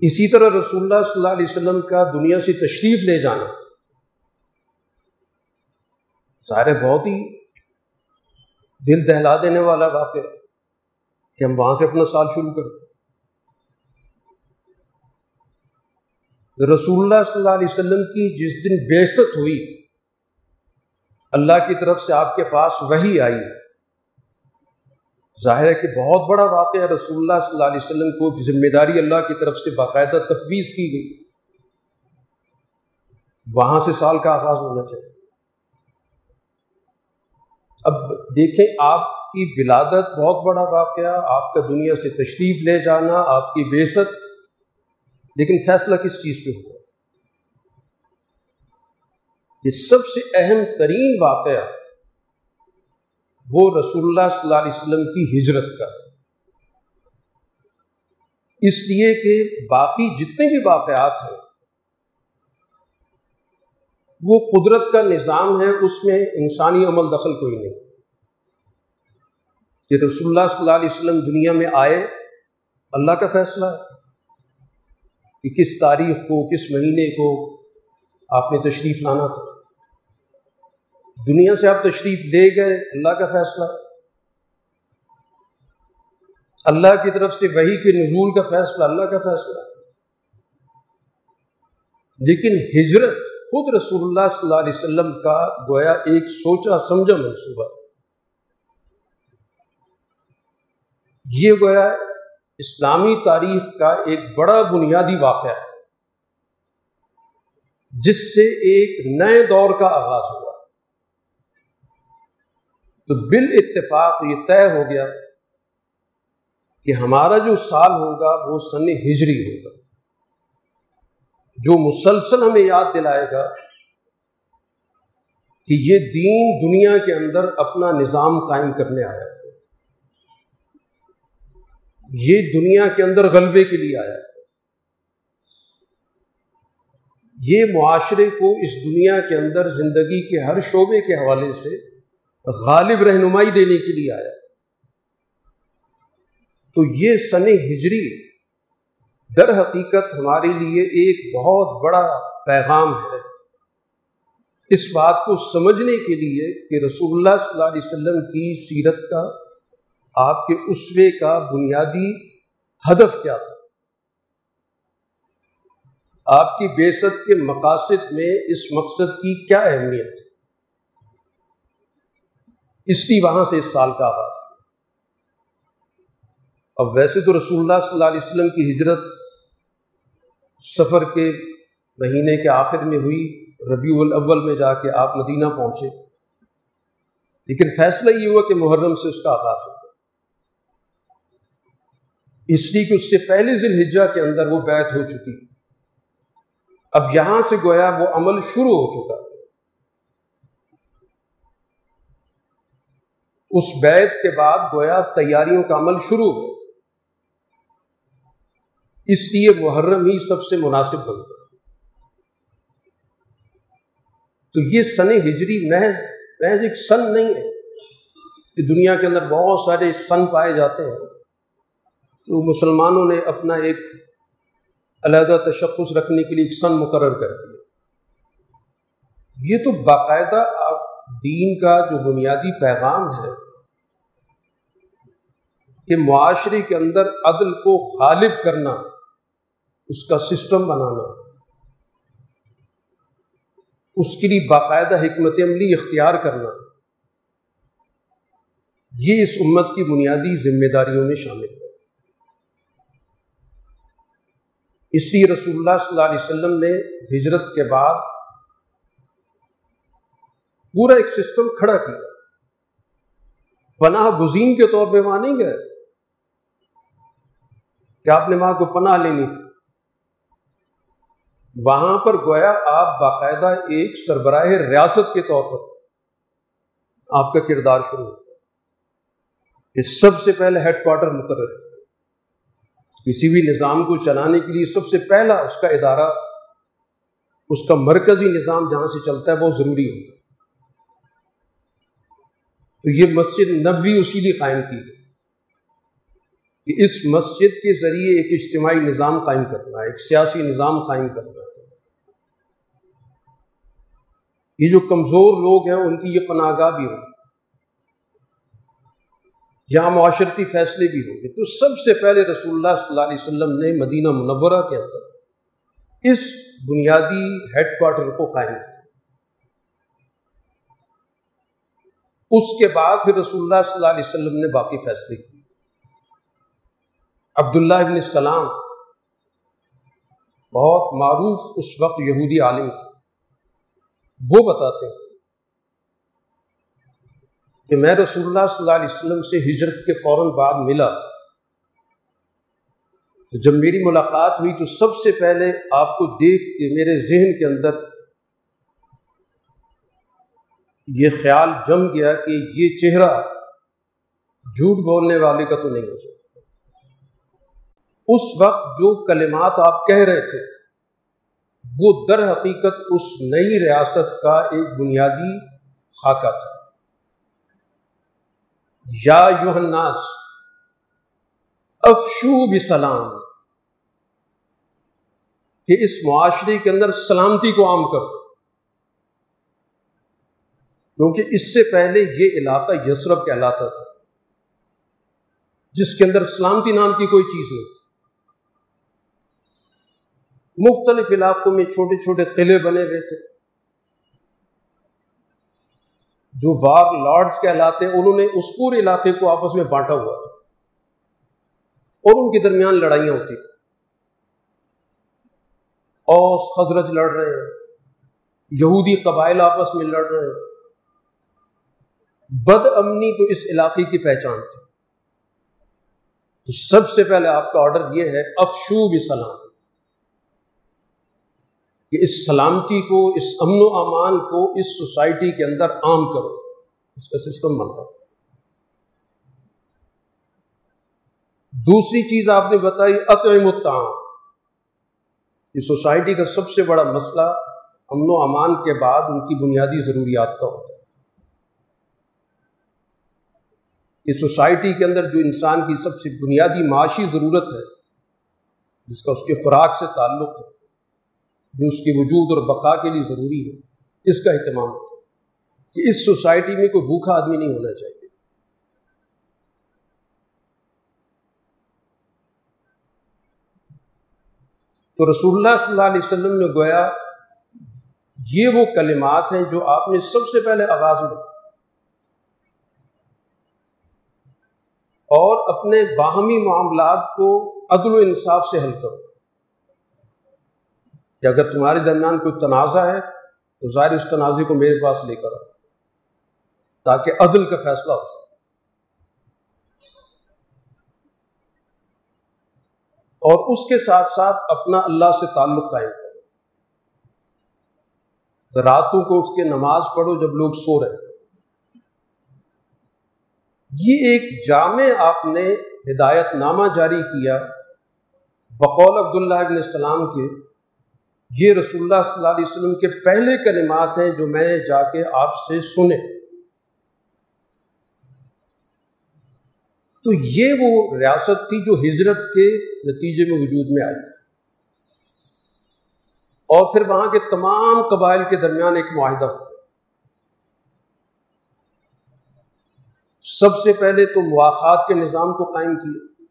Speaker 1: اسی طرح رسول اللہ صلی اللہ علیہ وسلم کا دنیا سے تشریف لے جانا۔ سارے بہت ہی دل دہلا دینے والا واقع کہ ہم وہاں سے اپنا سال شروع کرتے رسول اللہ صلی اللہ علیہ وسلم کی جس دن بیست ہوئی، اللہ کی طرف سے آپ کے پاس وہی آئی۔ ظاہر ہے کہ بہت بڑا واقعہ رسول اللہ صلی اللہ علیہ وسلم کو ذمہ داری اللہ کی طرف سے باقاعدہ تفویض کی گئی۔ وہاں سے سال کا آغاز ہونا چاہیے۔ اب دیکھیں، آپ کی ولادت بہت بڑا واقعہ، آپ کا دنیا سے تشریف لے جانا، آپ کی بےست لیکن فیصلہ کس چیز پہ ہوا؟ یہ سب سے اہم ترین واقعہ وہ رسول اللہ صلی اللہ علیہ وسلم کی ہجرت کا ہے۔ اس لیے کہ باقی جتنے بھی واقعات ہیں وہ قدرت کا نظام ہے، اس میں انسانی عمل دخل کوئی نہیں۔ کہ رسول اللہ صلی اللہ علیہ وسلم دنیا میں آئے، اللہ کا فیصلہ ہے کہ کس تاریخ کو، کس مہینے کو آپ نے تشریف لانا تھا۔ دنیا سے آپ تشریف لے گئے، اللہ کا فیصلہ۔ اللہ کی طرف سے وہی کے نزول کا فیصلہ، اللہ کا فیصلہ۔ لیکن ہجرت خود رسول اللہ صلی اللہ علیہ وسلم کا گویا ایک سوچا سمجھا منصوبہ یہ گویا اسلامی تاریخ کا ایک بڑا بنیادی واقعہ ہے، جس سے ایک نئے دور کا آغاز ہوا۔ تو بال اتفاق یہ طے ہو گیا کہ ہمارا جو سال ہوگا وہ سن ہجری ہوگا۔ جو مسلسل ہمیں یاد دلائے گا کہ یہ دین دنیا کے اندر اپنا نظام قائم کرنے آیا ہے۔ یہ دنیا کے اندر غلبے کے لیے آیا ہے۔ یہ معاشرے کو اس دنیا کے اندر زندگی کے ہر شعبے کے حوالے سے غالب رہنمائی دینے کے لیے آیا تو یہ سن ہجری در حقیقت ہمارے لیے ایک بہت بڑا پیغام ہے۔ اس بات کو سمجھنے کے لیے کہ رسول اللہ صلی اللہ علیہ وسلم کی سیرت کا، آپ کے اسوے کا بنیادی ہدف کیا تھا۔ آپ کی بیست کے مقاصد میں اس مقصد کی کیا اہمیت ہے؟ اس لیے وہاں سے اس سال کا آغاز۔ اب ویسے تو رسول اللہ صلی اللہ علیہ وسلم کی ہجرت سفر کے مہینے کے آخر میں ہوئی، ربیع الاول میں جا کے آپ مدینہ پہنچے۔ لیکن فیصلہ یہ ہوا کہ محرم سے اس کا آغاز ہو۔ اس لیے کہ اس سے پہلے ذی الحجہ کے اندر وہ بیت ہو چکی۔ اب یہاں سے گویا وہ عمل شروع ہو چکا۔ اس بیت کے بعد گویا تیاریوں کا عمل شروع ہو۔ اس لیے محرم ہی سب سے مناسب بنتا تو یہ سن ہجری محض محض ایک سن نہیں ہے کہ دنیا کے اندر بہت سارے سن پائے جاتے ہیں۔ تو مسلمانوں نے اپنا ایک علیحدہ تشخص رکھنے کے لیے ایک سن مقرر کر دیا۔ یہ تو باقاعدہ آپ دین کا جو بنیادی پیغام ہے کہ معاشرے کے اندر عدل کو غالب کرنا اس کا سسٹم بنانا۔ اس کے لیے باقاعدہ حکمت عملی اختیار کرنا۔ یہ اس امت کی بنیادی ذمہ داریوں میں شامل ہے۔ اس لیے رسول اللہ صلی اللہ علیہ وسلم نے ہجرت کے بعد پورا ایک سسٹم کھڑا کیا۔ پناہ گزین کے طور پہ وہاں نہیں گئے۔ کہ آپ نے وہاں کو پناہ لینی تھی؟ وہاں پر گویا آپ باقاعدہ ایک سربراہ ریاست کے طور پر آپ کا کردار شروع ہوتا کہ سب سے پہلے ہیڈ کوارٹر مقرر کسی بھی نظام کو چلانے کے لیے سب سے پہلا اس کا ادارہ، اس کا مرکزی نظام جہاں سے چلتا ہے وہ ضروری ہوتا ہے۔ تو یہ مسجد نبوی اسی لیے قائم کی گئی۔ کہ اس مسجد کے ذریعے ایک اجتماعی نظام قائم کرنا ہے ایک سیاسی نظام قائم کرنا۔ یہ جو کمزور لوگ ہیں، ان کی یہ پناہ گاہ بھی ہوگی یہاں معاشرتی فیصلے بھی ہوں گے۔ تو سب سے پہلے رسول اللہ صلی اللہ علیہ وسلم نے مدینہ منورہ کے اندر اس بنیادی ہیڈ کوارٹر کو قائم کیا۔ اس کے بعد پھر رسول اللہ صلی اللہ علیہ وسلم نے باقی فیصلے کیے۔ عبداللہ ابن السلام بہت معروف اس وقت یہودی عالم تھے۔ وہ بتاتے ہیں کہ میں رسول اللہ صلی اللہ علیہ وسلم سے ہجرت کے فوراً بعد ملا۔ تو جب میری ملاقات ہوئی تو سب سے پہلے آپ کو دیکھ کے میرے ذہن کے اندر یہ خیال جم گیا کہ یہ چہرہ جھوٹ بولنے والے کا تو نہیں ہو سکتا۔ اس وقت جو کلمات آپ کہہ رہے تھے وہ در حقیقت اس نئی ریاست کا ایک بنیادی خاکہ تھا۔ یا یوحناس افشو بسلام، کہ اس معاشرے کے اندر سلامتی کو عام کرو۔ کیونکہ اس سے پہلے یہ علاقہ یسرف کہلاتا تھا، جس کے اندر سلامتی نام کی کوئی چیز نہیں تھی۔ مختلف علاقوں میں چھوٹے چھوٹے قلعے بنے ہوئے تھے۔ جو وار لارڈس کہلاتے ہیں، انہوں نے اس پورے علاقے کو آپس میں بانٹا ہوا تھا۔ اور ان کے درمیان لڑائیاں ہوتی تھیں۔ اوس خزرج لڑ رہے ہیں۔ یہودی قبائل آپس میں لڑ رہے ہیں۔ بد امنی تو اس علاقے کی پہچان تھی۔ تو سب سے پہلے آپ کا آرڈر یہ ہے، افشو بھی سلام کہ اس سلامتی کو، اس امن و امان کو اس سوسائٹی کے اندر عام کرو، اس کا سسٹم بن رہا دوسری چیز آپ نے بتائی، اطعم الطعام۔ کہ سوسائٹی کا سب سے بڑا مسئلہ امن و امان کے بعد ان کی بنیادی ضروریات کا ہوتا ہے۔ کہ سوسائٹی کے اندر جو انسان کی سب سے بنیادی معاشی ضرورت ہے، جس کا اس کے خوراک سے تعلق ہے جو اس کے وجود اور بقا کے لیے ضروری ہے، اس کا اہتمام کہ اس سوسائٹی میں کوئی بھوکھا آدمی نہیں ہونا چاہیے۔ تو رسول اللہ صلی اللہ علیہ وسلم نے گویا، یہ وہ کلمات ہیں جو آپ نے سب سے پہلے آغاز میں۔ اور اپنے باہمی معاملات کو عدل و انصاف سے حل کرو۔ کہ اگر تمہارے درمیان کوئی تنازع ہے تو ظاہر اس تنازع کو میرے پاس لے کر آؤ، تاکہ عدل کا فیصلہ ہو سکے۔ اور اس کے ساتھ ساتھ اپنا اللہ سے تعلق قائم کرو۔ راتوں کو اٹھ کے نماز پڑھو جب لوگ سو رہے یہ ایک جامع آپ نے ہدایت نامہ جاری کیا، بقول عبداللہ ابن السلام کے یہ رسول اللہ صلی اللہ علیہ وسلم کے پہلے کلمات ہیں جو میں جا کے آپ سے سنے تو یہ وہ ریاست تھی جو ہجرت کے نتیجے میں وجود میں آئی۔ اور پھر وہاں کے تمام قبائل کے درمیان ایک معاہدہ ہو سب سے پہلے تو مواقعات کے نظام کو قائم کیا۔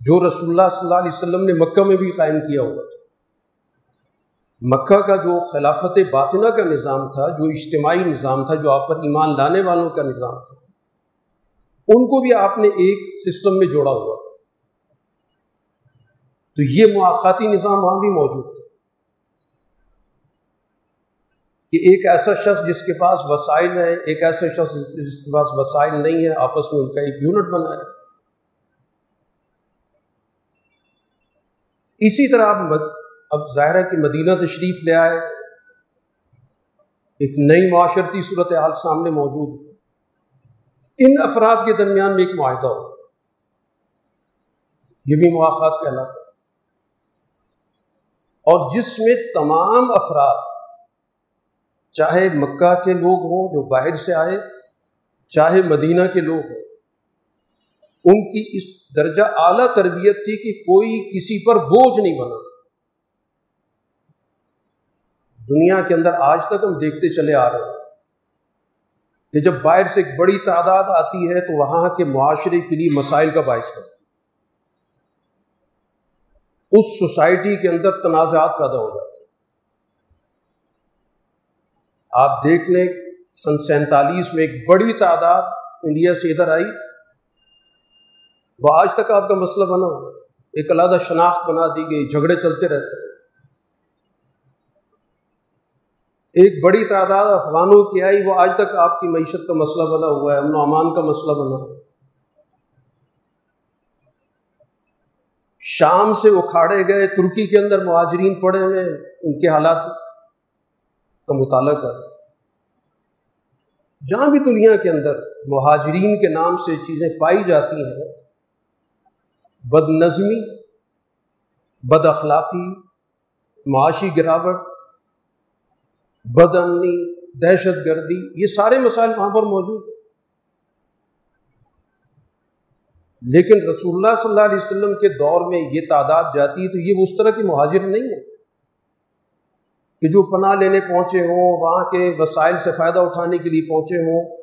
Speaker 1: جو رسول اللہ صلی اللہ علیہ وسلم نے مکہ میں بھی قائم کیا ہوا تھا۔ مکہ کا جو خلافت باطنہ کا نظام تھا، جو اجتماعی نظام تھا، جو آپ پر ایمان لانے والوں کا نظام تھا، ان کو بھی آپ نے ایک سسٹم میں جوڑا ہوا تھا۔ تو یہ مواقعاتی نظام وہاں بھی موجود تھا۔ کہ ایک ایسا شخص جس کے پاس وسائل ہے ایک ایسا شخص جس کے پاس وسائل نہیں ہے آپس میں ان کا ایک یونٹ بنا ہے۔ اسی طرح آپ اب ظاہر ہے کہ مدینہ تشریف لے آئے۔ ایک نئی معاشرتی صورت حال سامنے موجود ہے۔ ان افراد کے درمیان بھی ایک معاہدہ ہو۔ یہ بھی مواقع کہلاتا ہے۔ اور جس میں تمام افراد، چاہے مکہ کے لوگ ہوں جو باہر سے آئے، چاہے مدینہ کے لوگ ہوں، ان کی اس درجہ اعلیٰ تربیت تھی کہ کوئی کسی پر بوجھ نہیں بنا۔ دنیا کے اندر آج تک ہم دیکھتے چلے آ رہے ہیں کہ جب باہر سے ایک بڑی تعداد آتی ہے تو وہاں کے معاشرے کے لیے مسائل کا باعث بنتی اس سوسائٹی کے اندر تنازعات پیدا ہو جاتے آپ دیکھ لیں، سن سینتالیس میں ایک بڑی تعداد انڈیا سے ادھر آئی۔ وہ آج تک آپ کا مسئلہ بنا ایک علیحدہ شناخت بنا دی گئی، جھگڑے چلتے رہتے ہیں۔ ایک بڑی تعداد افغانوں کی آئی، وہ آج تک آپ کی معیشت کا مسئلہ بنا ہوا ہے، امن و امان کا مسئلہ بنا۔ ہوا شام سے اکھاڑے گئے، ترکی کے اندر مہاجرین پڑے ہوئے ان کے حالات کا مطالعہ کر جہاں بھی دنیا کے اندر مہاجرین کے نام سے چیزیں پائی جاتی ہیں، بد نظمی، بد اخلاقی، معاشی گراوٹ بد امنی دہشت گردی، یہ سارے مسائل وہاں پر موجود ہیں۔ لیکن رسول اللہ صلی اللہ علیہ وسلم کے دور میں یہ تعداد جاتی ہے تو یہ اس طرح کی مہاجر نہیں ہے کہ جو پناہ لینے پہنچے ہوں، وہاں کے وسائل سے فائدہ اٹھانے کے لیے پہنچے ہوں۔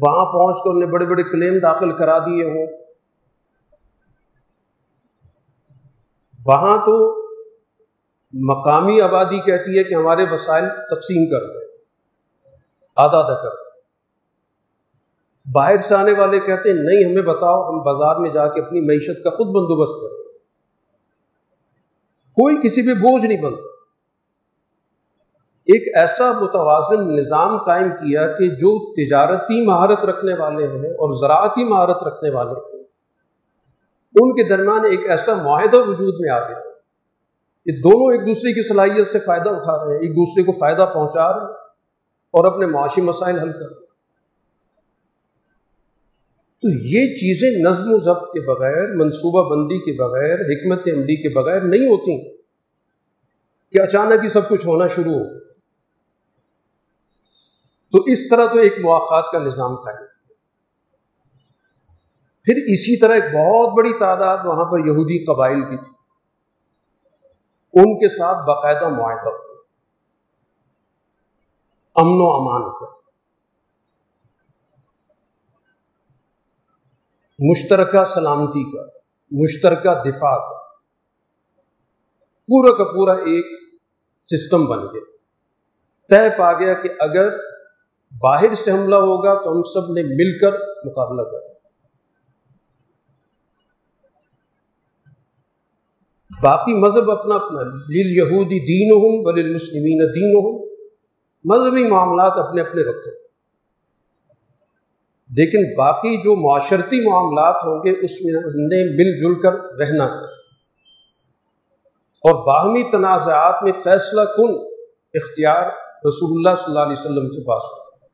Speaker 1: وہاں پہنچ کر انہیں بڑے بڑے کلیم داخل کرا دیے ہوں۔ وہاں تو مقامی آبادی کہتی ہے کہ ہمارے وسائل تقسیم کر دیں آدھا آدھا کر دیں۔ باہر سے آنے والے کہتے ہیں، نہیں، ہمیں بتاؤ، ہم بازار میں جا کے اپنی معیشت کا خود بندوبست کریں۔ کوئی کسی پہ بوجھ نہیں بنتا۔ ایک ایسا متوازن نظام قائم کیا کہ جو تجارتی مہارت رکھنے والے ہیں اور زراعتی مہارت رکھنے والے ہیں، ان کے درمیان ایک ایسا معاہدہ وجود میں آ گیا۔ کہ دونوں ایک دوسرے کی صلاحیت سے فائدہ اٹھا رہے ہیں، ایک دوسرے کو فائدہ پہنچا رہے ہیں اور اپنے معاشی مسائل حل کر رہے ہیں۔ تو یہ چیزیں نظم و ضبط کے بغیر، منصوبہ بندی کے بغیر، حکمت عملی کے بغیر نہیں ہوتی کہ اچانک ہی سب کچھ ہونا شروع ہو۔ تو اس طرح تو ایک مواقع کا نظام قائم۔ پھر اسی طرح ایک بہت بڑی تعداد وہاں پر یہودی قبائل کی تھی۔ ان کے ساتھ باقاعدہ معاہدہ ہو۔ امن و امان کا مشترکہ سلامتی کا، مشترکہ دفاع کا۔ پورا کا پورا ایک سسٹم بن گیا۔ طے پا گیا کہ اگر باہر سے حملہ ہوگا تو ہم سب نے مل کر مقابلہ کر باقی مذہب اپنا اپنا لیل یہودی دین ہوں بل مسلمین دین ہوں مذہبی معاملات اپنے اپنے رکھو۔ لیکن باقی جو معاشرتی معاملات ہوں گے، اس میں ہم نے مل جل کر رہنا۔ ہے اور باہمی تنازعات میں فیصلہ کن اختیار رسول اللہ صلی اللہ علیہ وسلم کے پاس ہوتا ہے۔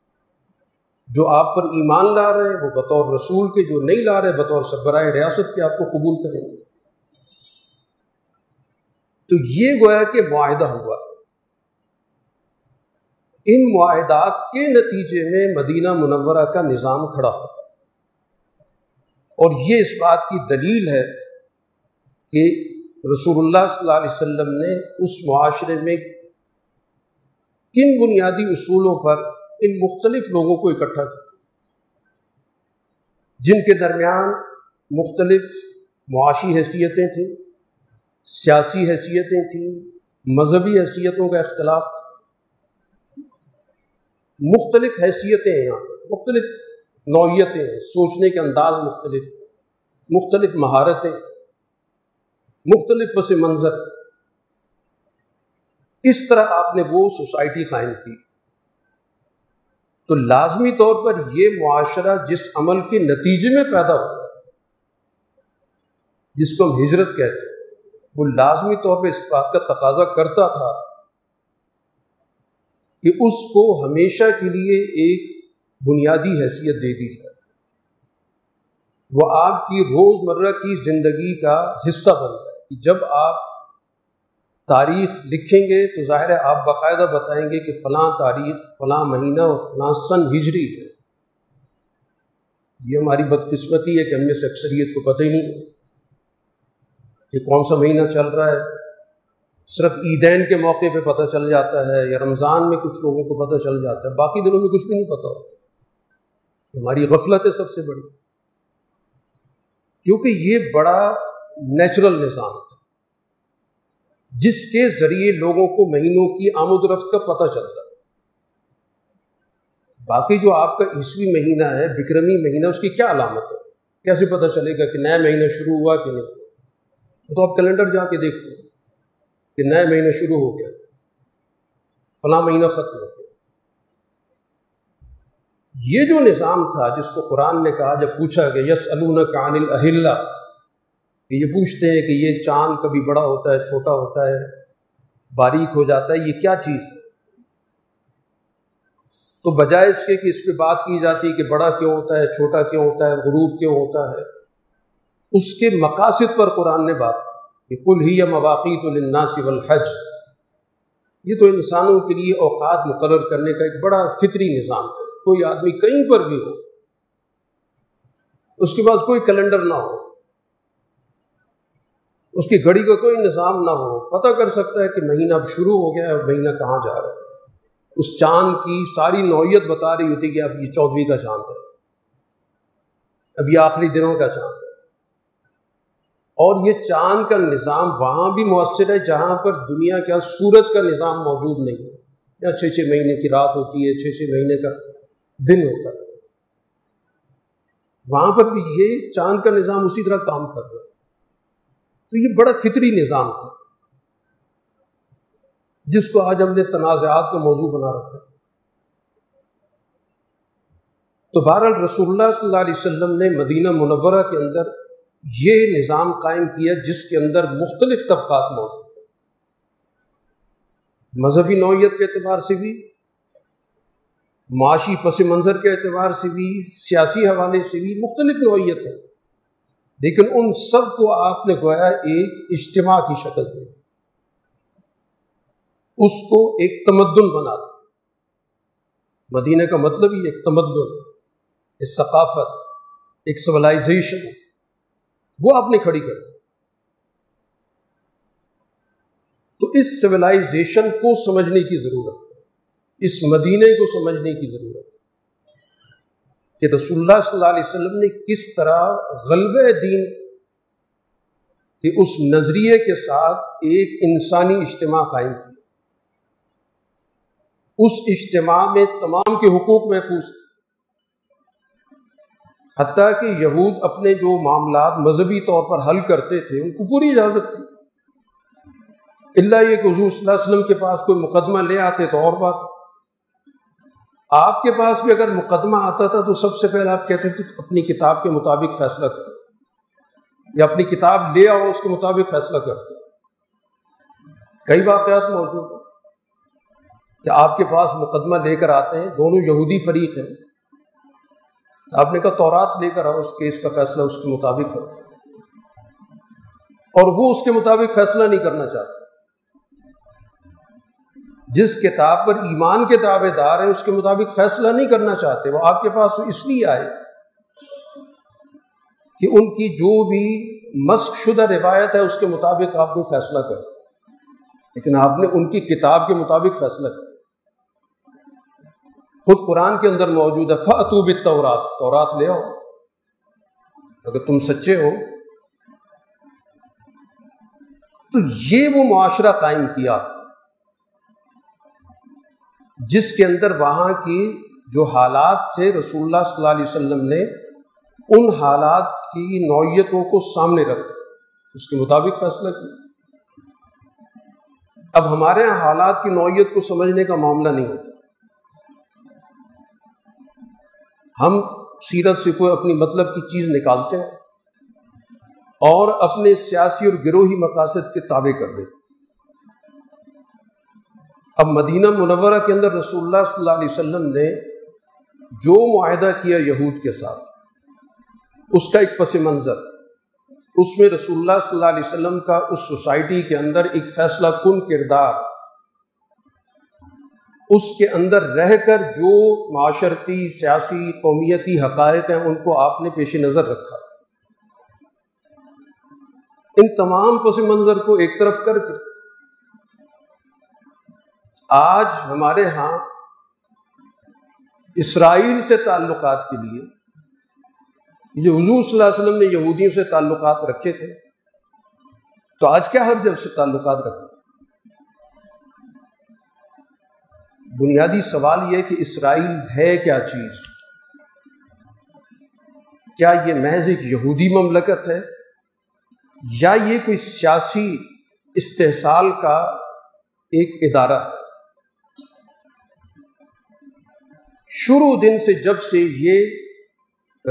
Speaker 1: جو آپ پر ایمان لا رہے ہیں، وہ بطور رسول کے، جو نہیں لا رہے، بطور سربراہ ریاست کے آپ کو قبول کریں گے۔ تو یہ گویا کہ معاہدہ ہوا۔ ہے ان معاہدات کے نتیجے میں مدینہ منورہ کا نظام کھڑا ہوتا ہے۔ اور یہ اس بات کی دلیل ہے کہ رسول اللہ صلی اللہ علیہ وسلم نے اس معاشرے میں کن بنیادی اصولوں پر ان مختلف لوگوں کو اکٹھا کیا۔ جن کے درمیان مختلف معاشی حیثیتیں تھیں۔ سیاسی حیثیتیں تھیں، مذہبی حیثیتوں کا اختلاف تھا۔ مختلف حیثیتیں ہیں یہاں مختلف نوعیتیں ہیں، سوچنے کے انداز مختلف مختلف مہارتیں، مختلف پس منظر۔ اس طرح آپ نے وہ سوسائٹی قائم کی۔ تو لازمی طور پر یہ معاشرہ جس عمل کے نتیجے میں پیدا ہوا، جس کو ہم ہجرت کہتے ہیں وہ لازمی طور پہ اس بات کا تقاضا کرتا تھا کہ اس کو ہمیشہ کے لیے ایک بنیادی حیثیت دے دی جائے۔ وہ آپ کی روز مرہ کی زندگی کا حصہ بن جائے کہ جب آپ تاریخ لکھیں گے تو ظاہر ہے آپ باقاعدہ بتائیں گے کہ فلاں تاریخ، فلاں مہینہ اور فلاں سن ہجری ہے۔ یہ ہماری بدقسمتی ہے کہ ہم میں سے اکثریت کو پتہ ہی نہیں۔ ہے کہ کون سا مہینہ چل رہا ہے؟ صرف عیدین کے موقع پہ پتہ چل جاتا ہے یا رمضان میں کچھ لوگوں کو پتہ چل جاتا ہے، باقی دنوں میں کچھ بھی نہیں پتہ ہوتا۔ ہماری غفلت ہے سب سے بڑی۔ کیونکہ یہ بڑا نیچرل نظام تھا، جس کے ذریعے لوگوں کو مہینوں کی آمد و رفت کا پتہ چلتا۔ ہے باقی جو آپ کا عیسوی مہینہ ہے بکرمی مہینہ، اس کی کیا علامت ہے؟ کیسے پتہ چلے گا کہ نیا مہینہ شروع ہوا کہ نہیں؟ تو آپ کیلنڈر جا کے دیکھتے ہیں کہ نئے مہینے شروع ہو گیا، فلاں مہینہ ختم ہو گیا۔ یہ جو نظام تھا جس کو قرآن نے کہا، جب پوچھا کہ یس کان الحلہ کہ یہ پوچھتے ہیں کہ یہ چاند کبھی بڑا ہوتا ہے، چھوٹا ہوتا ہے، باریک ہو جاتا ہے، یہ کیا چیز ہے؟ تو بجائے اس کے کہ اس پہ بات کی جاتی ہے کہ بڑا کیوں ہوتا ہے، چھوٹا کیوں ہوتا ہے، غروب کیوں ہوتا ہے اس کے مقاصد پر قرآن نے بات کی کہ کل ہی یا مواقع تو لناصب الحج یہ تو انسانوں کے لیے اوقات مقرر کرنے کا ایک بڑا فطری نظام ہے۔ کوئی آدمی کہیں پر بھی ہو، اس کے پاس کوئی کیلنڈر نہ ہو، اس کی گھڑی کا کوئی نظام نہ ہو، پتہ کر سکتا ہے کہ مہینہ اب شروع ہو گیا ہے اور مہینہ کہاں جا رہا ہے۔ اس چاند کی ساری نوعیت بتا رہی ہوتی کہ اب یہ چودھویں کا چاند ہے، اب یہ آخری دنوں کا چاند ہے۔ اور یہ چاند کا نظام وہاں بھی مؤثر ہے، جہاں پر دنیا کا سورج کا نظام موجود نہیں۔ ہے چھ چھ مہینے کی رات ہوتی ہے، چھ چھ مہینے کا دن ہوتا ہے۔ وہاں پر بھی یہ چاند کا نظام اسی طرح کام کر رہا ہے۔ تو یہ بڑا فطری نظام تھا۔ جس کو آج ہم نے تنازعات کا موضوع بنا رکھا تو بہرحال رسول اللہ صلی اللہ علیہ وسلم نے مدینہ منورہ کے اندر یہ نظام قائم کیا جس کے اندر مختلف طبقات موجود ہیں۔ مذہبی نوعیت کے اعتبار سے بھی، معاشی پس منظر کے اعتبار سے بھی، سیاسی حوالے سے بھی مختلف نوعیت ہے لیکن ان سب کو آپ نے گویا ایک اجتماع کی شکل دی۔ اس کو ایک تمدن بنا دیا مدینہ کا مطلب ہی ایک تمدن، ایک ثقافت، ایک سولائزیشن وہ آپ نے کھڑی کر تو اس سولائزیشن کو سمجھنے کی ضرورت ہے۔ اس مدینے کو سمجھنے کی ضرورت ہے۔ کہ رسول اللہ صلی اللہ علیہ وسلم نے کس طرح غلب دین کے اس نظریے کے ساتھ ایک انسانی اجتماع قائم کیا اس اجتماع میں تمام کے حقوق محفوظ تھے۔ حتیٰ کہ یہود اپنے جو معاملات مذہبی طور پر حل کرتے تھے، ان کو پوری اجازت تھی۔ اللہ یہ کہ حضور صلی اللہ علیہ وسلم کے پاس کوئی مقدمہ لے آتے تو اور بات۔ آپ کے پاس بھی اگر مقدمہ آتا تھا تو سب سے پہلے آپ کہتے تھے اپنی کتاب کے مطابق فیصلہ کر یا اپنی کتاب لے آؤ اس کے مطابق فیصلہ کرتے کئی واقعات موجود ہیں کہ آپ کے پاس مقدمہ لے کر آتے ہیں، دونوں یہودی فریق ہیں۔ آپ نے کہا تورات لے کر آؤ، اس کیس کا فیصلہ اس کے مطابق کرو۔ اور وہ اس کے مطابق فیصلہ نہیں کرنا چاہتے جس کتاب پر ایمان کے دعوے دار ہیں، اس کے مطابق فیصلہ نہیں کرنا چاہتے، وہ آپ کے پاس اس لیے آئے کہ ان کی جو بھی مشق شدہ روایت ہے، اس کے مطابق آپ کو فیصلہ کرتے۔ لیکن آپ نے ان کی کتاب کے مطابق فیصلہ کیا۔ خود قرآن کے اندر موجود ہے فتوب تورات تورات لے آؤ۔ اگر تم سچے ہو، تو یہ وہ معاشرہ قائم کیا۔ جس کے اندر وہاں کی جو حالات تھے، رسول اللہ صلی اللہ علیہ وسلم نے ان حالات کی نوعیتوں کو سامنے رکھ اس کے مطابق فیصلہ کیا۔ اب ہمارے یہاں حالات کی نوعیت کو سمجھنے کا معاملہ نہیں ہوتا۔ ہم سیرت سے کوئی اپنی مطلب کی چیز نکالتے ہیں اور اپنے سیاسی اور گروہی مقاصد کے تابع کر دیتے اب مدینہ منورہ کے اندر رسول اللہ صلی اللہ علیہ وسلم نے جو معاہدہ کیا یہود کے ساتھ، اس کا ایک پس منظر، اس میں رسول اللہ صلی اللہ علیہ وسلم کا اس سوسائٹی کے اندر ایک فیصلہ کن کردار اس کے اندر رہ کر جو معاشرتی، سیاسی، قومیتی حقائق ہیں، ان کو آپ نے پیش نظر رکھا۔ ان تمام پس منظر کو ایک طرف کر کے۔ آج ہمارے ہاں اسرائیل سے تعلقات کے لیے، یہ حضور صلی اللہ علیہ وسلم نے یہودیوں سے تعلقات رکھے تھے۔ تو آج کیا حرج ہے اس سے تعلقات رکھے بنیادی سوال یہ کہ اسرائیل ہے کیا چیز؟ کیا یہ محض ایک یہودی مملکت ہے؟ یا یہ کوئی سیاسی استحصال کا ایک ادارہ ہے؟ شروع دن سے جب سے یہ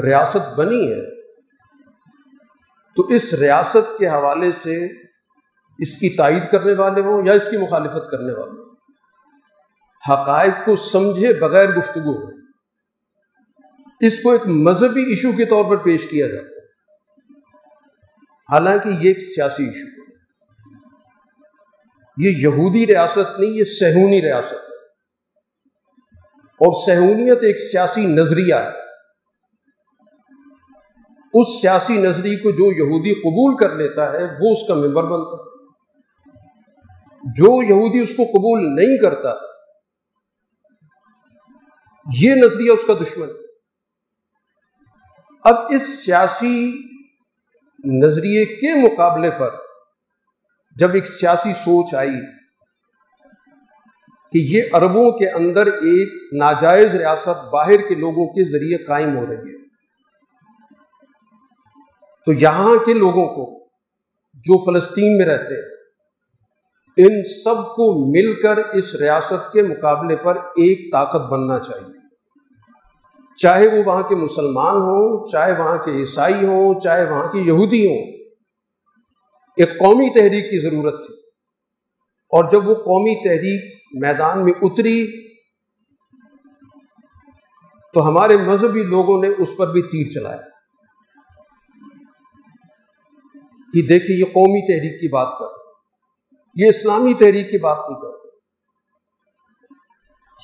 Speaker 1: ریاست بنی ہے، تو اس ریاست کے حوالے سے اس کی تائید کرنے والے ہوں یا اس کی مخالفت کرنے والے ہوں؟ حقائق کو سمجھے بغیر گفتگو ہو۔ اس کو ایک مذہبی ایشو کے طور پر پیش کیا جاتا ہے۔ حالانکہ یہ ایک سیاسی ایشو ہے۔ یہ یہودی ریاست نہیں، یہ سہونی ریاست ہے۔ اور سہونیت ایک سیاسی نظریہ ہے۔ اس سیاسی نظریے کو جو یہودی قبول کر لیتا ہے، وہ اس کا ممبر بنتا ہے۔ جو یہودی اس کو قبول نہیں کرتا یہ نظریہ اس کا دشمن اب اس سیاسی نظریے کے مقابلے پر جب ایک سیاسی سوچ آئی کہ یہ عربوں کے اندر ایک ناجائز ریاست باہر کے لوگوں کے ذریعے قائم ہو رہی ہے، تو یہاں کے لوگوں کو جو فلسطین میں رہتے ہیں ان سب کو مل کر اس ریاست کے مقابلے پر ایک طاقت بننا چاہیے۔ چاہے وہ وہاں کے مسلمان ہوں، چاہے وہاں کے عیسائی ہوں، چاہے وہاں کے یہودی ہوں، ایک قومی تحریک کی ضرورت تھی۔ اور جب وہ قومی تحریک میدان میں اتری، تو ہمارے مذہبی لوگوں نے اس پر بھی تیر چلایا۔ کہ دیکھیے، یہ قومی تحریک کی بات کر یہ اسلامی تحریک کی بات نہیں کر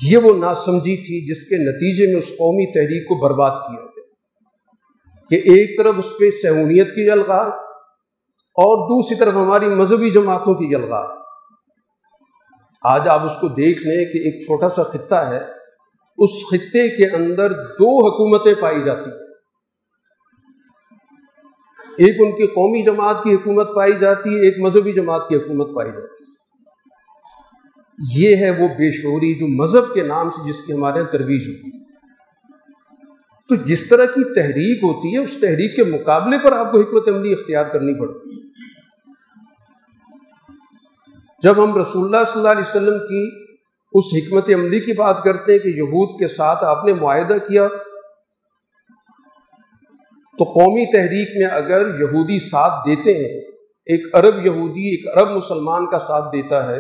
Speaker 1: یہ وہ ناسمجھی تھی جس کے نتیجے میں اس قومی تحریک کو برباد کیا گیا۔ کہ ایک طرف اس پہ سہونیت کی جلغار اور دوسری طرف ہماری مذہبی جماعتوں کی جلغار آج آپ اس کو دیکھ لیں کہ ایک چھوٹا سا خطہ ہے۔ اس خطے کے اندر دو حکومتیں پائی جاتی ہیں۔ ایک ان کی قومی جماعت کی حکومت پائی جاتی ہے، ایک مذہبی جماعت کی حکومت پائی جاتی ہے۔ یہ ہے وہ بے شعوری جو مذہب کے نام سے جس کی ہمارے یہاں ترویج ہوتی ہے۔ تو جس طرح کی تحریک ہوتی ہے، اس تحریک کے مقابلے پر آپ کو حکمت عملی اختیار کرنی پڑتی ہے۔ جب ہم رسول اللہ صلی اللہ علیہ وسلم کی اس حکمت عملی کی بات کرتے ہیں کہ یہود کے ساتھ آپ نے معاہدہ کیا تو قومی تحریک میں اگر یہودی ساتھ دیتے ہیں، ایک عرب یہودی، ایک عرب مسلمان کا ساتھ دیتا ہے،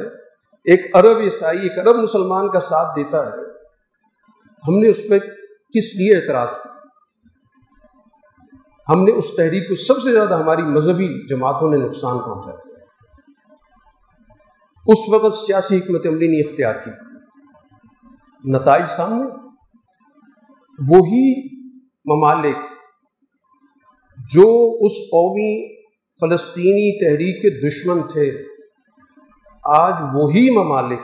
Speaker 1: ایک عرب عیسائی، ایک عرب مسلمان کا ساتھ دیتا ہے، ہم نے اس پہ کس لیے اعتراض کیا؟ ہم نے اس تحریک کو سب سے زیادہ ہماری مذہبی جماعتوں نے نقصان پہنچایا اس وقت سیاسی حکمت عملی نے اختیار کی۔ نتائج سامنے، وہی ممالک جو اس قومی فلسطینی تحریک کے دشمن تھے، آج وہی ممالک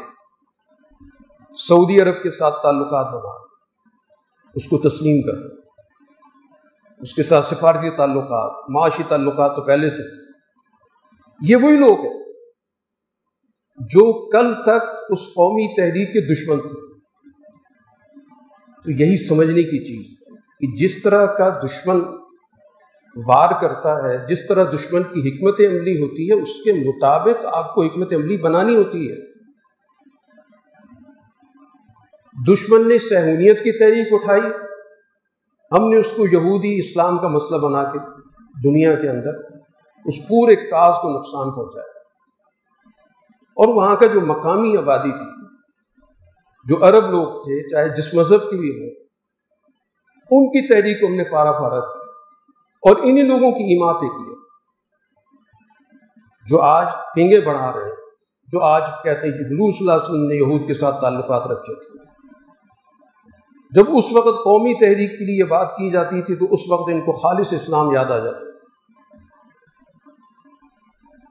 Speaker 1: سعودی عرب کے ساتھ تعلقات بنا اس کو تسلیم کر اس کے ساتھ سفارتی تعلقات، معاشی تعلقات تو پہلے سے تھے۔ یہ وہی لوگ ہیں جو کل تک اس قومی تحریک کے دشمن تھے۔ تو یہی سمجھنے کی چیز کہ جس طرح کا دشمن وار کرتا ہے، جس طرح دشمن کی حکمت عملی ہوتی ہے، اس کے مطابق آپ کو حکمت عملی بنانی ہوتی ہے۔ دشمن نے سہونیت کی تحریک اٹھائی۔ ہم نے اس کو یہودی اسلام کا مسئلہ بنا کے دنیا کے اندر اس پورے کاز کو نقصان پہنچایا۔ اور وہاں کا جو مقامی آبادی تھی، جو عرب لوگ تھے، چاہے جس مذہب کی بھی ہو، ان کی تحریک کو ہم نے پارا پارا کیا۔ اور انہی لوگوں کی ایما پہ کیا جو آج پنگے بڑھا رہے ہیں، جو آج کہتے ہیں کہ حضور صلی اللہ علیہ وسلم نے یہود کے ساتھ تعلقات رکھے تھے۔ جب اس وقت قومی تحریک کے لیے یہ بات کی جاتی تھی، تو اس وقت ان کو خالص اسلام یاد آ جاتا تھا۔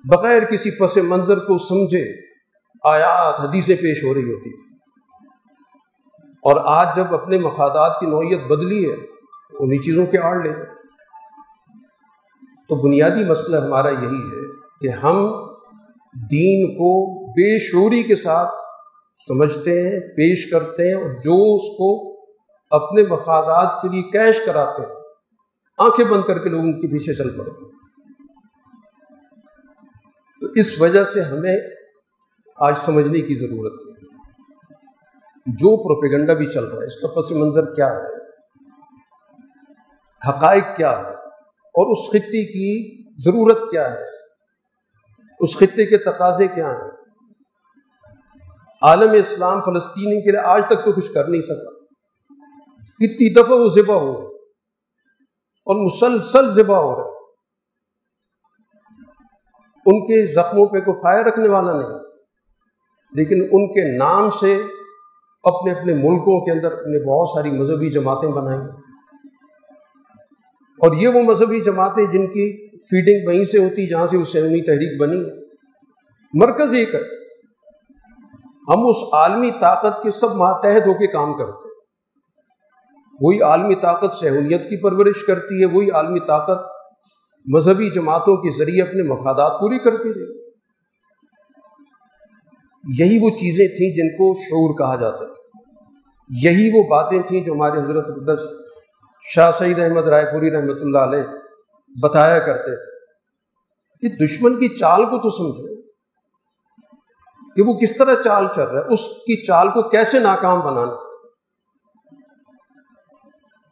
Speaker 1: بغیر کسی پس منظر کو سمجھے آیات، حدیثیں پیش ہو رہی ہوتی تھی اور آج جب اپنے مفادات کی نوعیت بدلی ہے انہیں چیزوں کے آڑ لیں تو بنیادی مسئلہ ہمارا یہی ہے کہ ہم دین کو بے شوری کے ساتھ سمجھتے ہیں، پیش کرتے ہیں اور جو اس کو اپنے مفادات کے لیے کیش کراتے ہیں، آنکھیں بند کر کے لوگ ان کے پیچھے چل پڑتے ہیں۔ تو اس وجہ سے ہمیں آج سمجھنے کی ضرورت ہے جو پروپیگنڈا بھی چل رہا ہے، اس کا پس منظر کیا ہے؟ حقائق کیا ہے؟ اور اس خطے کی ضرورت کیا ہے؟ اس خطے کے تقاضے کیا ہیں؟ عالم اسلام فلسطینی کے لیے آج تک تو کچھ کر نہیں سکا۔ کتنی دفعہ وہ ذبح ہو رہے اور مسلسل ذبح ہو رہے ان کے زخموں پہ کوئی پھائے رکھنے والا نہیں، لیکن ان کے نام سے اپنے اپنے ملکوں کے اندر نے بہت ساری مذہبی جماعتیں بنائیں اور یہ وہ مذہبی جماعتیں جن کی فیڈنگ وہیں سے ہوتی جہاں سے اسے تحریک بنی۔ مرکز ایک ہے۔ ہم اس عالمی طاقت کے سب ماتحت ہو کے کام کرتے ہیں۔ وہی عالمی طاقت سہولیت کی پرورش کرتی ہے، وہی عالمی طاقت مذہبی جماعتوں کے ذریعے اپنے مفادات پوری کرتی رہی۔ یہی وہ چیزیں تھیں جن کو شعور کہا جاتا تھا۔ یہی وہ باتیں تھیں جو ہمارے حضرت قدس شاہ سعید احمد رائے پوری رحمۃ اللہ علیہ بتایا کرتے تھے کہ دشمن کی چال کو تو سمجھو کہ وہ کس طرح چال چل رہا ہے، اس کی چال کو کیسے ناکام بنانا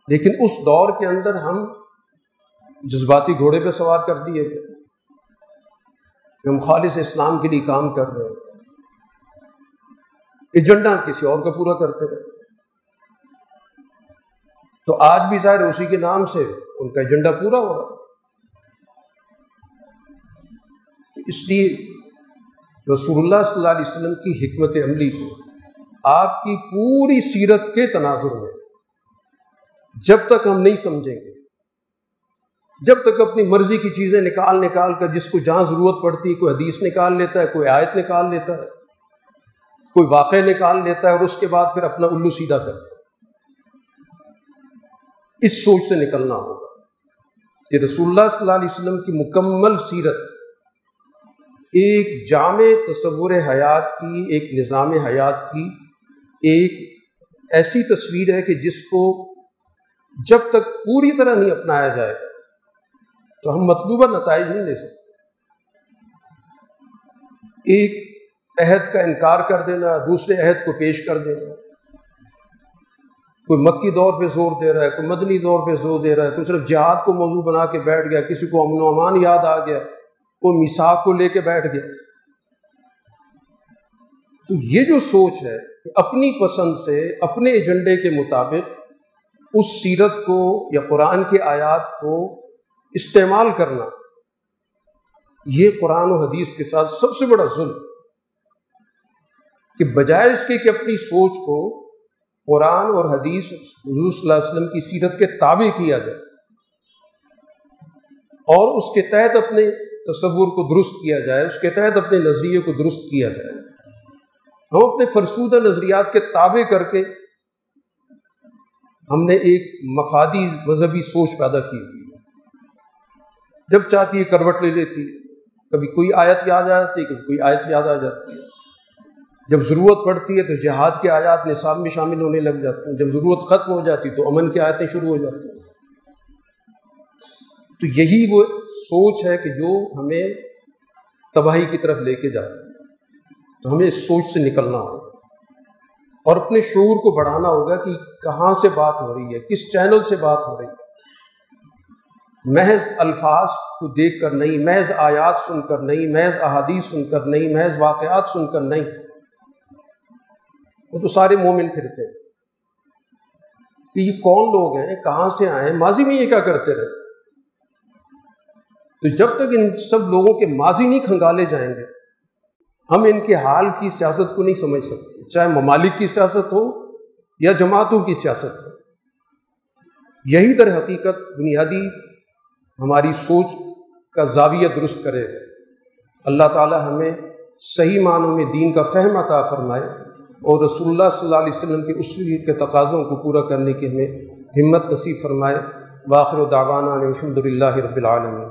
Speaker 1: لیکن اس دور کے اندر ہم جذباتی گھوڑے پہ سوار کر دیے گئے، کہ ہم خالص اسلام کے لیے کام کر رہے ہیں۔ ایجنڈا کسی اور کا پورا کرتے رہے۔ تو آج بھی ظاہر اسی کے نام سے ان کا ایجنڈا پورا ہو رہا اس لیے رسول اللہ صلی اللہ علیہ وسلم کی حکمت عملی کو آپ کی پوری سیرت کے تناظر میں جب تک ہم نہیں سمجھیں گے، جب تک اپنی مرضی کی چیزیں نکال نکال کر جس کو جہاں ضرورت پڑتی ہے، کوئی حدیث نکال لیتا ہے، کوئی آیت نکال لیتا ہے، کوئی واقع نکال لیتا ہے اور اس کے بعد پھر اپنا الو سیدھا کرتا ہے۔ اس سوچ سے نکلنا ہوگا کہ رسول اللہ صلی اللہ علیہ وسلم کی مکمل سیرت ایک جامع تصور حیات کی، ایک نظام حیات کی ایک ایسی تصویر ہے کہ جس کو جب تک پوری طرح نہیں اپنایا جائے گا تو ہم مطلوبہ نتائج نہیں لے سکتے۔ ایک عہد کا انکار کر دینا، دوسرے عہد کو پیش کر دینا۔ کوئی مکی دور پہ زور دے رہا ہے، کوئی مدنی دور پہ زور دے رہا ہے، کوئی صرف جہاد کو موضوع بنا کے بیٹھ گیا، کسی کو امن و امان یاد آ گیا، کوئی مساق کو لے کے بیٹھ گیا۔ تو یہ جو سوچ ہے کہ اپنی پسند سے اپنے ایجنڈے کے مطابق اس سیرت کو یا قرآن کے آیات کو استعمال کرنا، یہ قرآن و حدیث کے ساتھ سب سے بڑا ظلم کہ بجائے اس کے کہ اپنی سوچ کو قرآن اور حدیث حضور صلی اللہ علیہ وسلم کی سیرت کے تابع کیا جائے اور اس کے تحت اپنے تصور کو درست کیا جائے، اس کے تحت اپنے نظریے کو درست کیا جائے۔ ہم اپنے فرسودہ نظریات کے تابع کر کے ہم نے ایک مفادی مذہبی سوچ پیدا کی ہوئی ہے۔ جب چاہتی ہے کروٹ لے لیتی ہے، کبھی کوئی آیت یاد آ جاتی ہے، کبھی کوئی آیت یاد آ جاتی ہے۔ جب ضرورت پڑتی ہے تو جہاد کے آیات نصاب میں شامل ہونے لگ جاتے ہیں۔ جب ضرورت ختم ہو جاتی تو امن کی آیتیں شروع ہو جاتی ہیں۔ تو یہی وہ سوچ ہے کہ جو ہمیں تباہی کی طرف لے کے جا تو ہمیں اس سوچ سے نکلنا ہوگا۔ اور اپنے شعور کو بڑھانا ہوگا کہ کہاں سے بات ہو رہی ہے، کس چینل سے بات ہو رہی ہے۔ محض الفاظ کو دیکھ کر نہیں، محض آیات سن کر نہیں، محض احادیث سن کر نہیں، محض واقعات سن کر نہیں۔ وہ تو سارے مومن پھرتے ہیں۔ کہ یہ کون لوگ ہیں؟ کہاں سے آئے ہیں؟ ماضی میں یہ کیا کرتے رہے؟ تو جب تک ان سب لوگوں کے ماضی نہیں کھنگالے جائیں گے، ہم ان کے حال کی سیاست کو نہیں سمجھ سکتے۔ چاہے ممالک کی سیاست ہو یا جماعتوں کی سیاست ہو۔ یہی در حقیقت بنیادی ہماری سوچ کا زاویہ درست کرے گا۔ اللہ تعالی ہمیں صحیح معنوں میں دین کا فہم عطا فرمائے۔ اور رسول اللہ صلی اللہ علیہ وسلم کے اصول کے تقاضوں کو پورا کرنے کی ہمیں ہمت نصیب فرمائے۔ باخر و داوانہ الحمد للہ رب العالمین۔